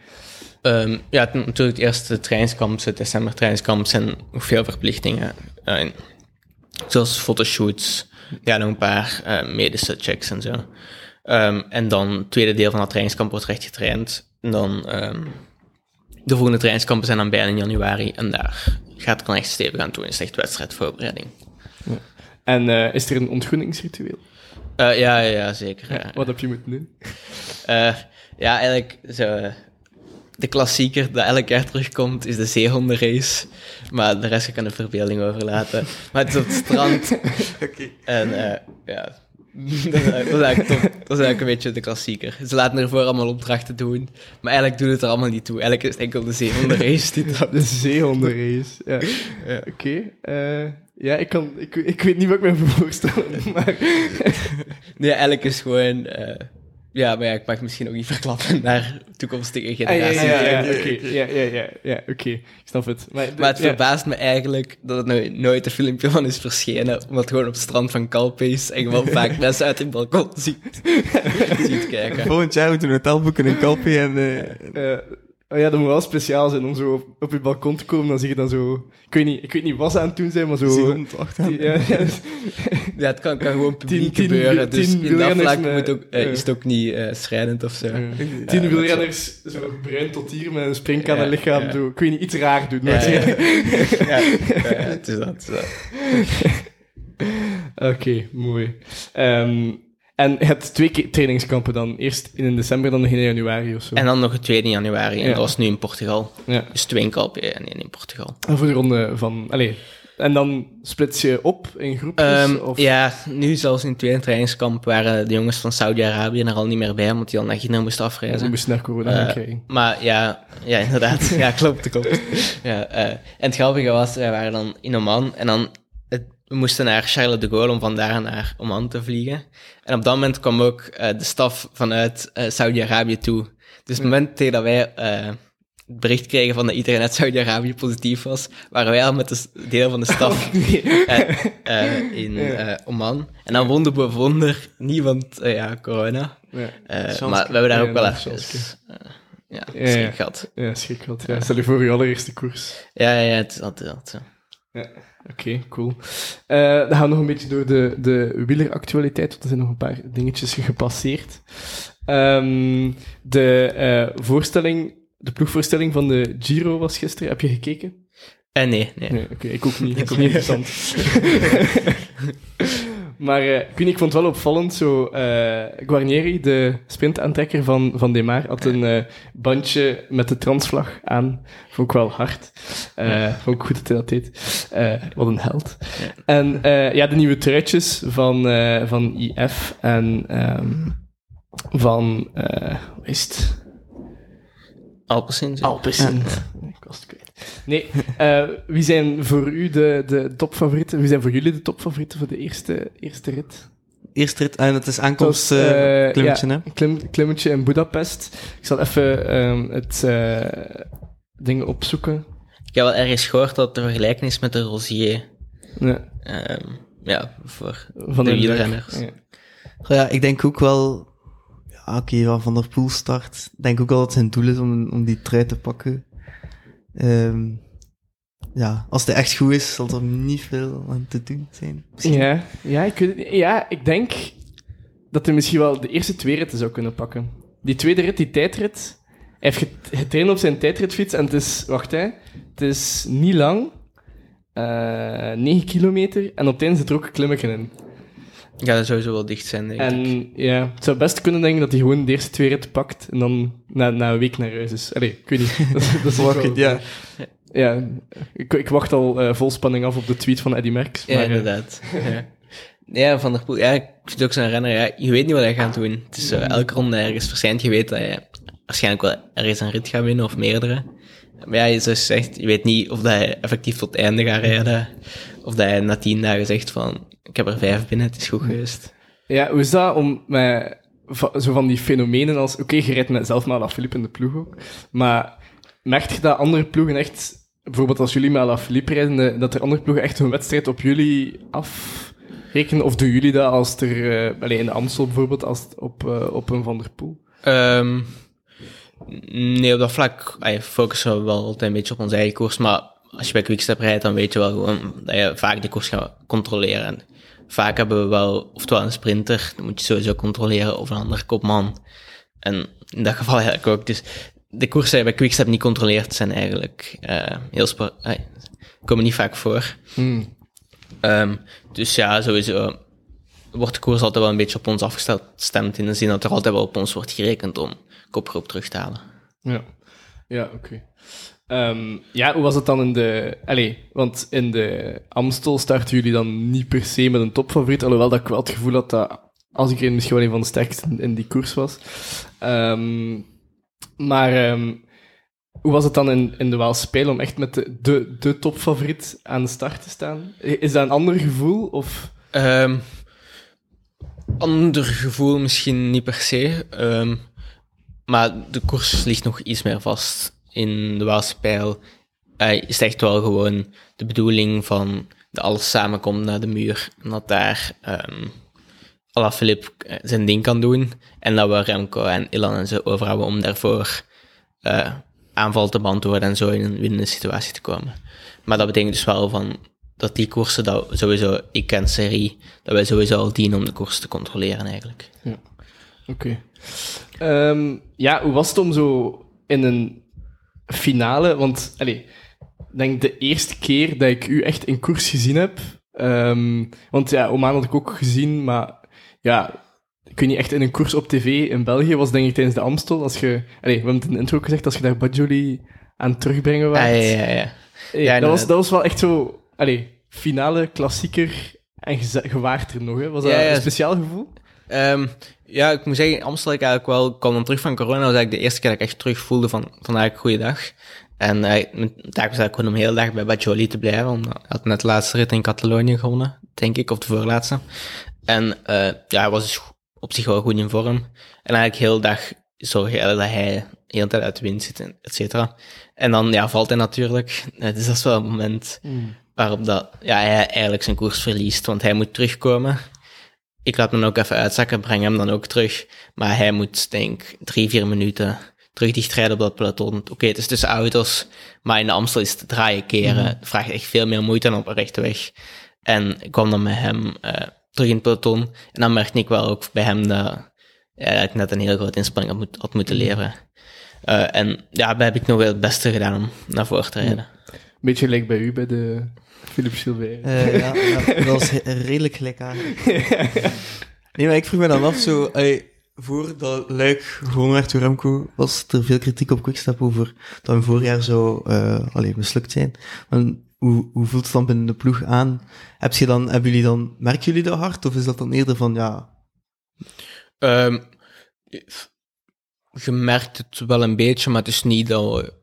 ja, natuurlijk het eerste trainingskamp, het december trainingskamp, zijn veel verplichtingen. Eh, zoals fotoshoots, ja, nog een paar eh, medische checks en zo. Ehm, en dan het tweede deel van dat trainingskamp wordt recht getraind. En dan ehm, de volgende trainingskampen zijn dan bijna in januari. En daar gaat het dan echt stevig aan toe. Is het echt wedstrijdvoorbereiding. en eh, is er een ontgroeningsritueel? Eh, ja, ja, zeker. ja. Wat heb je moeten doen? Ja, eigenlijk zo, de klassieker dat elk jaar terugkomt is de zeehondenrace. Maar de rest kan ik aan de verbeelding overlaten. Maar het is op het strand. En eh, ja, dat is, eigenlijk- dat, is eigenlijk top. dat is eigenlijk een beetje de klassieker. Ze laten ervoor allemaal opdrachten doen. Maar eigenlijk doet het er allemaal niet toe. Eigenlijk is het enkel de zeehondenrace die dat... De zeehondenrace. Ja. Oké. eh, ja, ik, kan, ik, ik weet niet wat ik me moet voorstellen. Maar Nee, eigenlijk is gewoon... eh, ja, maar ja, ik mag misschien ook niet verklappen naar toekomstige Ah, ja, generaties. ja, ja, ja, oké, oké. Ja, ja, ja, ja, oké. Ik snap het. Maar, Maar het ja. verbaast me eigenlijk dat het nou nooit een filmpje van is verschenen, omdat het gewoon op het strand van Calpe is en je wel vaak mensen uit het balkon ziet, ziet kijken. Volgend jaar moeten we een hotel boeken in Calpe en... Eh, oh ja, dat moet wel speciaal zijn om zo op, op je balkon te komen. Dan zie je dan zo... Ik weet niet, ik weet niet wat ze aan het doen zijn, maar zo... zeehond achter. Ja, ja, Ja, het kan, kan gewoon publiek Tien- tien- gebeuren, dus tien in dat vlak met- moet ook, eh. is het ook niet eh, schrijnend of zo. Tien Ja, wielrenners, zo bruin tot hier met een springkaan Ja, en lichaam. Zo, ik weet niet, iets raar doen. Ja, maar- ja. het is dat. het dat. Oké, mooi. Ehm, en je hebt twee keer trainingskampen dan. Eerst in december, dan in januari of zo. En dan nog het tweede januari, en Ja. dat was nu in Portugal. ja. Dus twee in Calpe en één in Portugal. En voor de ronde van... Allee. En dan splits je op in groepjes? Ehm, of... Ja, nu zelfs in het tweede trainingskamp waren de jongens van Saudi-Arabië er al niet meer bij, omdat die al naar China moesten Ze afreizen. moesten naar corona Eh, krijgen. Maar ja, ja inderdaad. ja, klopt, klopt. Ja, eh, en het grappige was, wij waren dan in Oman en dan we moesten naar Charles de Gaulle om vandaar naar Oman te vliegen. En op dat moment kwam ook eh, de staf vanuit eh, Saudi-Arabië toe. Dus het moment tegen dat wij eh, het bericht kregen van dat iedereen uit Saudi-Arabië positief was, waren wij al met de deel van de staf eh, in Oman. En dan wonder we wonder niemand eh, ja, corona. Ja, maar we hebben daar ook wel nog even ja, schrik gehad. ja schrik wat. Ja. Stel je voor je allereerste koers. Ja, ja, ja, het is altijd altijd zo. Oké, cool. Eh, dan gaan we nog een beetje door de, de wieleractualiteit, want er zijn nog een paar dingetjes gepasseerd. Ehm, de eh, voorstelling, de ploegvoorstelling van de Giro was gisteren. Heb je gekeken? Eh, nee, nee. Nee, oké, ik ook niet. Ik ook niet interessant. maar eh, ik, weet ik vond het wel opvallend, zo, eh, Guarnieri, de sprintaantrekker van, van Demar, had een eh, bandje met de transvlag aan. Vond ik wel hard. Eh, Vond ik goed dat hij dat deed. Wat een held. En ja, de nieuwe truitjes van, van IF en ehm, van, hoe is het? Alpecin. Alpecin. Nee, eh, wie zijn voor u de, de topfavorieten? Wie zijn voor jullie de topfavorieten voor de eerste, eerste rit? Eerste rit, en het is aankomst was, eh eh, klimmetje, ja, hè? Klim, klimmetje in Budapest. Ik zal even ehm, het eh ding opzoeken. Ik heb wel ergens gehoord dat de vergelijking is met de Rosier. Ja, Ehm, ja, voor van de de wielrenners. Ja. Ja, ik denk ook wel... Ja, oké, Van der Poel start. Ik denk ook wel dat het zijn doel is om, om die trui te pakken. Ehm, ja, als het echt goed is, zal er niet veel aan te doen zijn. Ja, ja, ik ja, ik denk dat hij misschien wel de eerste twee ritten zou kunnen pakken. Die tweede rit, die tijdrit, hij heeft get- getraind op zijn tijdritfiets en het is, wacht hè, het is niet lang, eh 9 kilometer, en op het einde zit er ook een klimmetje in. Ja, dat zou zo wel dicht zijn, denk ik. En ja, het zou best kunnen denken dat hij gewoon de eerste twee ritten pakt en dan na, na een week naar huis is. Allee, ik weet niet. Dat, is- dat is wel- ja. ja ik, ik wacht al eh, vol spanning af op de tweet van Eddie Merckx. Ja, maar, eh, inderdaad. ja. ja, Van der Poel. Ja, ik vind ook zo'n renner. Ja, je weet niet wat hij gaat doen. Het is zo, elke ronde ergens verschijnt. Je weet dat hij waarschijnlijk wel ergens een rit gaat winnen, of meerdere. Maar ja, zoals je zegt, je weet niet of dat hij effectief tot het einde gaat rijden. Of dat hij na tien dagen zegt van, ik heb er vijf binnen, het is goed geweest. Ja, hoe is dat om met zo van die fenomenen als... Oké, je rijdt met zelf met Alaphilippe in de ploeg ook. Maar merk je dat andere ploegen echt... Bijvoorbeeld als jullie met Alaphilippe rijden, eh, dat er andere ploegen echt hun wedstrijd op jullie afrekenen? Of doen jullie dat als er... allee, in de Amstel bijvoorbeeld, als op, eh, op een Van der Poel? Ehm, nee, op dat vlak ey, focussen we wel altijd een beetje op onze eigen koers. Maar als je bij Quickstep rijdt, dan weet je wel gewoon dat je vaak de koers gaat controleren. En vaak hebben we wel, oftewel een sprinter, dan moet je sowieso controleren, of een andere kopman. En in dat geval eigenlijk ook. Dus de koersen die je bij Quickstep niet controleert, zijn eigenlijk eh, heel spo- ey, komen niet vaak voor. Ehm, dus ja, sowieso wordt de koers altijd wel een beetje op ons afgestemd in de zin dat er altijd wel op ons wordt gerekend om kopgroep terug te halen. Ja, ja oké. Ehm, ja, hoe was het dan in de... Allee, want in de Amstel starten jullie dan niet per se met een topfavoriet, alhoewel dat ik wel het gevoel had dat als ik misschien wel een van de sterkste in, die koers was. Ehm, maar ehm, hoe was het dan in, in de Waalspijl om echt met de, de, de topfavoriet aan de start te staan? Is dat een ander gevoel? Of... Ander gevoel misschien niet per se, ehm, maar de koers ligt nog iets meer vast. In de Waalspijl eh, is het echt wel gewoon de bedoeling van dat alles samenkomt naar de muur. En dat daar um, zijn ding kan doen. En dat we Remco en Ilan en zo overhouden om daarvoor eh, aanval te beantwoorden en zo in een winnende situatie te komen. Maar dat betekent dus wel van dat die koersen, dat sowieso, ik ken serie, dat wij sowieso al dienen om de koers te controleren eigenlijk. Oké. Ehm, ja, hoe was het om zo in een finale... Want, allee, ik denk de eerste keer dat ik u echt in koers gezien heb... ehm, want ja, Oman had ik ook gezien, maar ja... Ik weet niet, echt in een koers op tv in België was denk ik tijdens de Amstel. Als je, allee, we hebben het in de intro ook gezegd, als je daar Bajoli aan terugbrengen was. Ja, ja, ja. ja. Hey, Ja, dat, was, dat was wel echt zo... Allee, finale, klassieker... En waart er nog, hè. Was dat Ja, ja. een speciaal gevoel? Ehm, ja, ik moet zeggen, Amstel ik eigenlijk wel, ik kwam dan terug van corona, was eigenlijk de eerste keer dat ik echt terug voelde van, van eigenlijk goeiedag. En eh, mijn taak was eigenlijk gewoon om de hele dag bij Bajoli te blijven, omdat hij had net de laatste rit in Catalonië gewonnen, denk ik, of de voorlaatste. En eh, ja, hij was dus op zich wel goed in vorm. En eigenlijk heel de dag zorg je dat hij de hele tijd uit de wind zit, et cetera. En dan ja, valt hij natuurlijk. Eh, dus dat is wel een moment waarop dat, ja, hij eigenlijk zijn koers verliest, want hij moet terugkomen. Ik laat hem dan ook even uitzakken, breng hem dan ook terug. Maar hij moet, denk ik, drie, vier minuten terug dichtrijden op dat peloton. Oké, het is tussen auto's, maar in de Amstel is het draaien keren. Het vraagt echt veel meer moeite dan op een rechte weg. En ik kwam dan met hem eh, terug in het peloton. En dan merkte ik wel ook bij hem dat ik net een hele grote inspanning had, moet- had moeten leveren. Eh, en ja, daar heb ik nog wel het beste gedaan om naar voren te rijden. Beetje lijkt bij u bij de Philippe Gilbert. Eh, ja, ja, dat was redelijk gelijkaardig. Nee, maar ik vroeg me dan af, zo, voor dat Luik gewoon werd door Remco, was er veel kritiek op Quickstep over dat hun voorjaar zou uh, allee, mislukt zijn. En hoe, hoe voelt het dan binnen de ploeg aan? Heb je dan, hebben jullie dan, merken jullie dat hard? Of is dat dan eerder van, ja, Ehm, je merkt het wel een beetje, maar het is niet dat, we-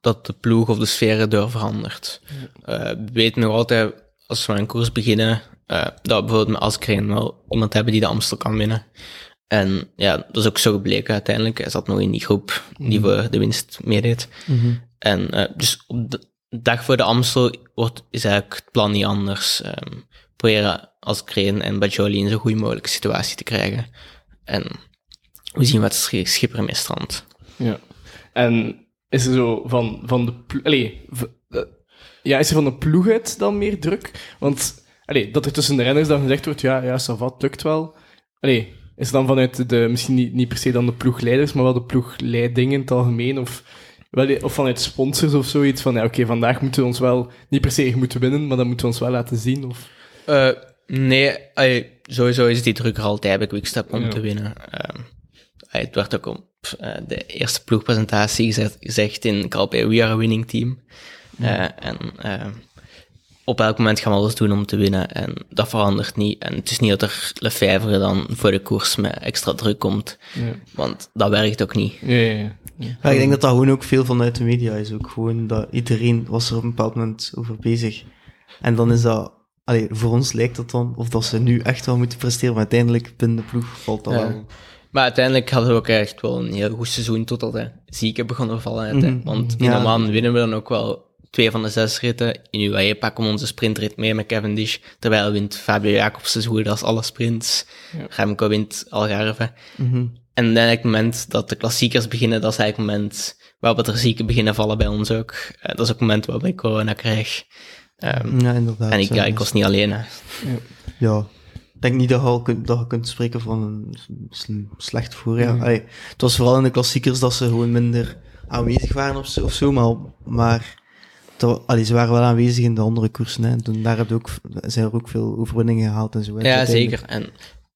dat de ploeg of de sfeer erdoor verandert. Eh, we weten nog altijd, als we een koers beginnen, eh, dat we bijvoorbeeld met Askreen wel iemand hebben die de Amstel kan winnen. En ja, dat is ook zo gebleken uiteindelijk. Hij zat nog in die groep die voor de winst meedeed. En eh, dus op de dag voor de Amstel wordt, is eigenlijk het plan niet anders. Ehm proberen als Kreen en Bajoli in zo'n goede mogelijke situatie te krijgen. En we zien wat Sch- Schipper ermee strandt. Ja. En is er zo van, van de. Allee, eh, ja, is er van de ploeg uit dan meer druk? Want, allee, dat er tussen de renners dan gezegd wordt, ja, ja, Savat lukt wel. Allee, is er dan vanuit de, misschien niet, niet per se dan de ploegleiders, maar wel de ploegleidingen in het algemeen, of, wel, of vanuit sponsors of zoiets, van, ja, oké, vandaag moeten we ons wel, niet per se moeten winnen, maar dan moeten we ons wel laten zien, of... Eh, nee, allee, sowieso is die druk er altijd bij Quickstep om Ja. te winnen. Ehm, het werd ook eh, de eerste ploegpresentatie gezegd, gezegd in Calpe, we are a winning team. Eh, en ehm, op elk moment gaan we alles doen om te winnen. En dat verandert niet. En het is niet dat er Lefebvre dan voor de koers met extra druk komt. Ja, Want dat werkt ook niet. ja, ja. ja. Ja, ik denk dat dat gewoon ook veel vanuit de media is. Ook gewoon dat iedereen was er op een bepaald moment over bezig. En dan is dat, allee, voor ons lijkt dat dan, of dat ze nu echt wel moeten presteren, maar uiteindelijk binnen de ploeg valt dat Ja. wel. Maar uiteindelijk hadden we ook echt wel een heel goed seizoen totdat de zieken begonnen vallen. Mhm. Want in Ja. de man winnen we dan ook wel twee van de zes ritten. In UAE pakken we onze sprintrit mee met Cavendish. Terwijl wint Fabio Jacobsen zo goed als alle sprints. Ja. Remco wint Algarve. Mhm. En eigenlijk het moment dat de klassiekers beginnen, dat is eigenlijk het moment waarop er zieken beginnen vallen bij ons ook. Eh, dat is ook het moment waarop ik corona krijg. Ehm, Ja, inderdaad. en ik, ja, ik was niet alleen. Hè. Ja. Ik denk niet dat je, al kunt, dat je kunt spreken van een slecht voorjaar. Allee, het was vooral in de klassiekers dat ze gewoon minder aanwezig waren of zo, of zo maar, maar dat- allee, ze waren wel aanwezig in de andere koersen. Hè. En toen, daar heb je ook, zijn er ook veel overwinningen gehaald en zo. hè, Ja, zeker. En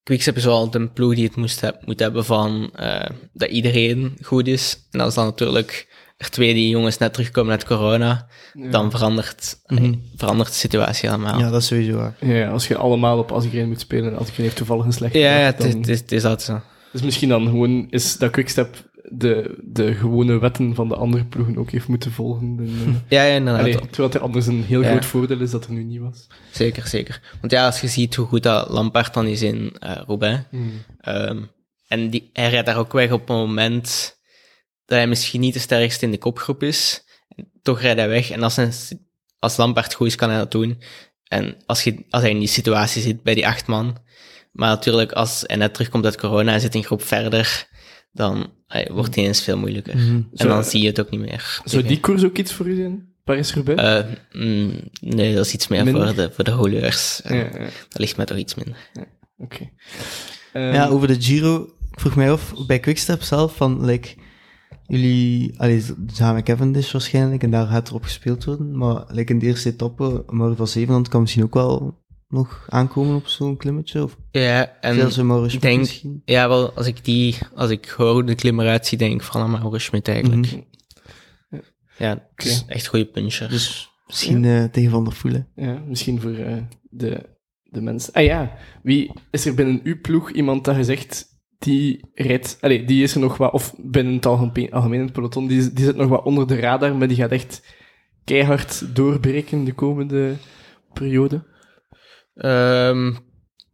Quickstep is wel altijd een ploeg die het moest heb, moet hebben van eh, dat iedereen goed is. En als dan natuurlijk er twee die jongens net terugkomen uit corona, dan verandert, Mhm. verandert de situatie helemaal. Ja, dat is sowieso waar. Ja, als je allemaal op Asgreen moet spelen en Asgreen heeft toevallig een slechte ja, het, is- dan- het, is, het is altijd zo. Dus misschien dan gewoon is dat Quickstep de, de gewone wetten van de andere ploegen ook heeft moeten volgen. En, eh, Ja, ja inderdaad. allee, terwijl het anders een heel Ja. groot voordeel is dat er nu niet was. Zeker, zeker. Want ja, als je ziet hoe goed dat Lampaard dan is in eh Roubaix, Ehm, en die, hij rijdt daar ook weg op een moment dat hij misschien niet de sterkste in de kopgroep is. Toch rijdt hij weg. En als, een, als Lampaard goed is, kan hij dat doen. En als, je, als hij in die situatie zit bij die acht man. Maar natuurlijk, als hij net terugkomt uit corona en zit een groep verder, dan eh, wordt het ineens veel moeilijker. Mhm. En dan zie je het ook niet meer. Zou die koers ook iets voor u zijn? Paris-Roubaix? Eh, mm, nee, dat is iets meer Minder? voor de, voor de ja, ja, Dat ligt mij toch iets minder. oké. Ehm, Ja, over de Giro, ik vroeg mij af, bij Quickstep zelf, van, like, jullie, allee, samen met Cavendish waarschijnlijk, en daar gaat erop gespeeld worden, maar, like, in de eerste etappe, Mauro van Zevenland kan misschien ook wel nog aankomen op zo'n klimmetje, of Ja, en... Schmid denk- misschien. Ja, wel, als ik die, als ik hoor de klim eruit ziet, denk ik vooral aan Mauro Schmidt eigenlijk. Mhm. Ja, het is echt een goede puncher. Dus misschien eh, tegen Van der Voelen. Ja, misschien voor eh, de, de mensen. Ah ja, wie is er binnen uw ploeg iemand dat je zegt, die rijdt, allee, die is er nog wat, of binnen het algemeen, algemeen in het peloton, die, die zit nog wat onder de radar, maar die gaat echt keihard doorbreken de komende periode? Ehm,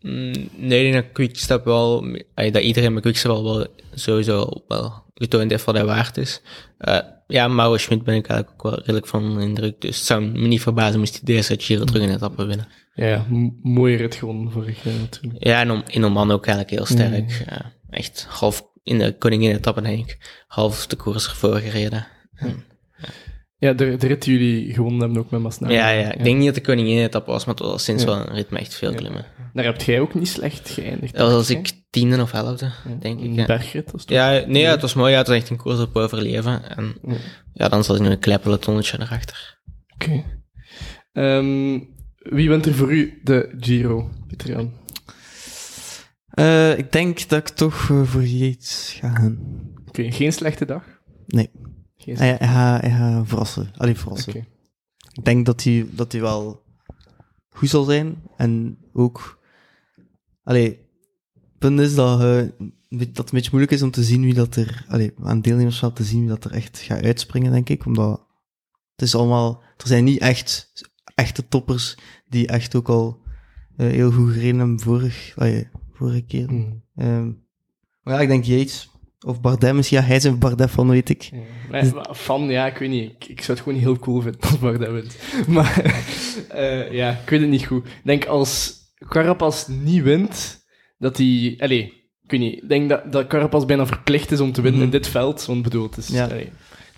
mm, nee, ik denk dat Quickstep wel, ay, dat iedereen met Quickstep wel, wel sowieso wel getoond heeft wat hij waard is. Eh, ja, Mauro Schmid ben ik eigenlijk ook wel redelijk van indruk. Dus het zou me niet verbazen moest hij deze Giro terug in etappe winnen. Ja, mooie rit gewonnen vorig jaar natuurlijk. Ja, en om, in Oman ook eigenlijk heel sterk. Ja, echt half in de koningin-etappe, denk ik. Half de koers ervoor gereden. Ja, de, de rit die jullie gewonnen hebben ook met Masnada. Ja, ja, ik denk niet dat de koningin-etappe was, maar het was sinds Ja. wel een ritme echt veel klimmen. Daar heb jij ook niet slecht geëindigd. Dat was ik tiende of elfde, denk ik. Een Ja. bergrit was Ja, nee, ja, het was mooi. Ja, het was echt een koers op overleven. En Ja. ja, dan zat ik nu een klein pelotonnetje erachter. Oké. Ehm, wie wint er voor u de Giro, Pieter Eh, ik denk dat ik toch eh, voor Yates ga gaan. Oké, geen slechte dag? Nee. Geen Hij, hij, gaat, hij gaat verrassen. Allee, verrassen. Ik denk dat hij, dat hij wel goed zal zijn. En ook... Allee, het punt is dat, eh, dat het een beetje moeilijk is om te zien wie dat er... Allee, aan deelnemersveld te zien wie dat er echt gaat uitspringen, denk ik. Omdat het is allemaal... Er zijn niet echt echte toppers die echt ook al heel goed gereden hebben vorig, allee, vorige keer. Hmm. Ehm, maar ja, ik denk Yates. Of Bardem is, ja, hij is een Bardem van, weet ik. Ja. Maar, maar van, ja, ik weet niet. Ik, ik zou het gewoon niet heel cool vinden als Bardet wint. Maar eh, ja, ik weet het niet goed. Ik denk als Carapaz niet wint, dat hij... Allee, ik weet niet. Ik denk dat, dat Carapaz bijna verplicht is om te winnen Mhm. in dit veld. Want bedoel, het is, Ja. allee,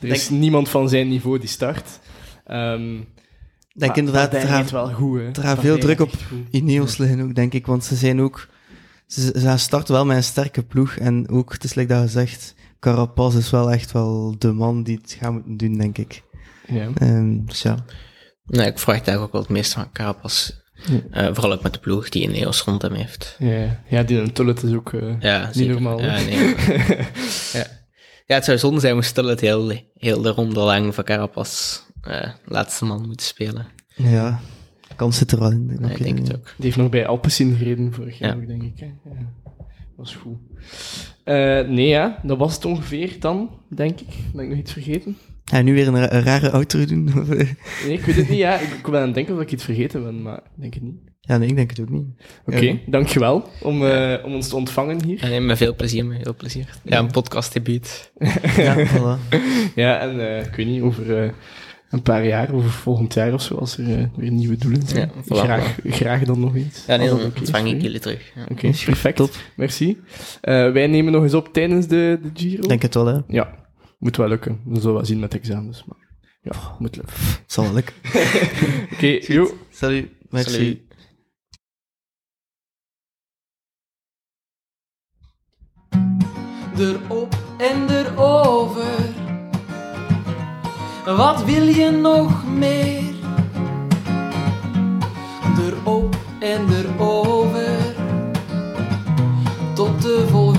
er is niemand van zijn niveau die start. Ehm Ik denk maar inderdaad, er gaat, wel goed, hè. er gaat veel druk op. Ineos liggen ook, denk ik. Want ze zijn ook... Ze, ze starten wel met een sterke ploeg. En ook, het is like dat gezegd, Carapaz is wel echt wel de man die het gaat moeten doen, denk ik. Ja. Ehm, dus ja. Nee, ik verwacht eigenlijk ook wel het meeste van Carapaz. Ja. Eh, vooral ook met de ploeg die een Eos rond hem heeft. Ja, ja, die een Tullet is ook... eh, Ja, Niet zeker. normaal, Ja, nee. ja. ja, het zou zonde zijn moest het heel, heel de ronde lang voor Carapaz eh, laatste man moeten spelen. Ja, kans zit er wel in. Nee, ik denk het ook. Die heeft nog bij Alpecin gereden vorig jaar Ja. ook, denk ik. Hè? Ja. Dat was goed. Eh, nee, ja, dat was het ongeveer dan, denk ik. Ben ik nog iets vergeten? Ga je nu weer een, ra- een rare outro doen? Nee, ik weet het niet. Ja, ik, ik ben aan het denken of ik iets vergeten ben, maar ik denk het niet. ja, nee, ik denk het ook niet. Oké, Ja. dankjewel om, eh, om ons te ontvangen hier. Ja, nee, met veel plezier, met veel plezier. Ja, een podcastdebuut. Ja, voilà. Ja, en eh, ik weet niet, over eh, een paar jaar, over volgend jaar of zo, als er eh, weer nieuwe doelen zijn. Ja, voilà, graag, graag dan nog iets. Ja, nee, dan ontvang ik jullie terug. Ja. Oké, perfect. Merci. Eh, wij nemen nog eens op tijdens de, de Giro. Ik denk het wel, hè. Ja, moet wel lukken. We zullen wel zien met examens. Maar ja, moet lukken. Het zal wel lukken. Oké, jo. Salut. Merci. Salut. erop en erover. Wat wil je nog meer? Erop en erover. Tot de volgende.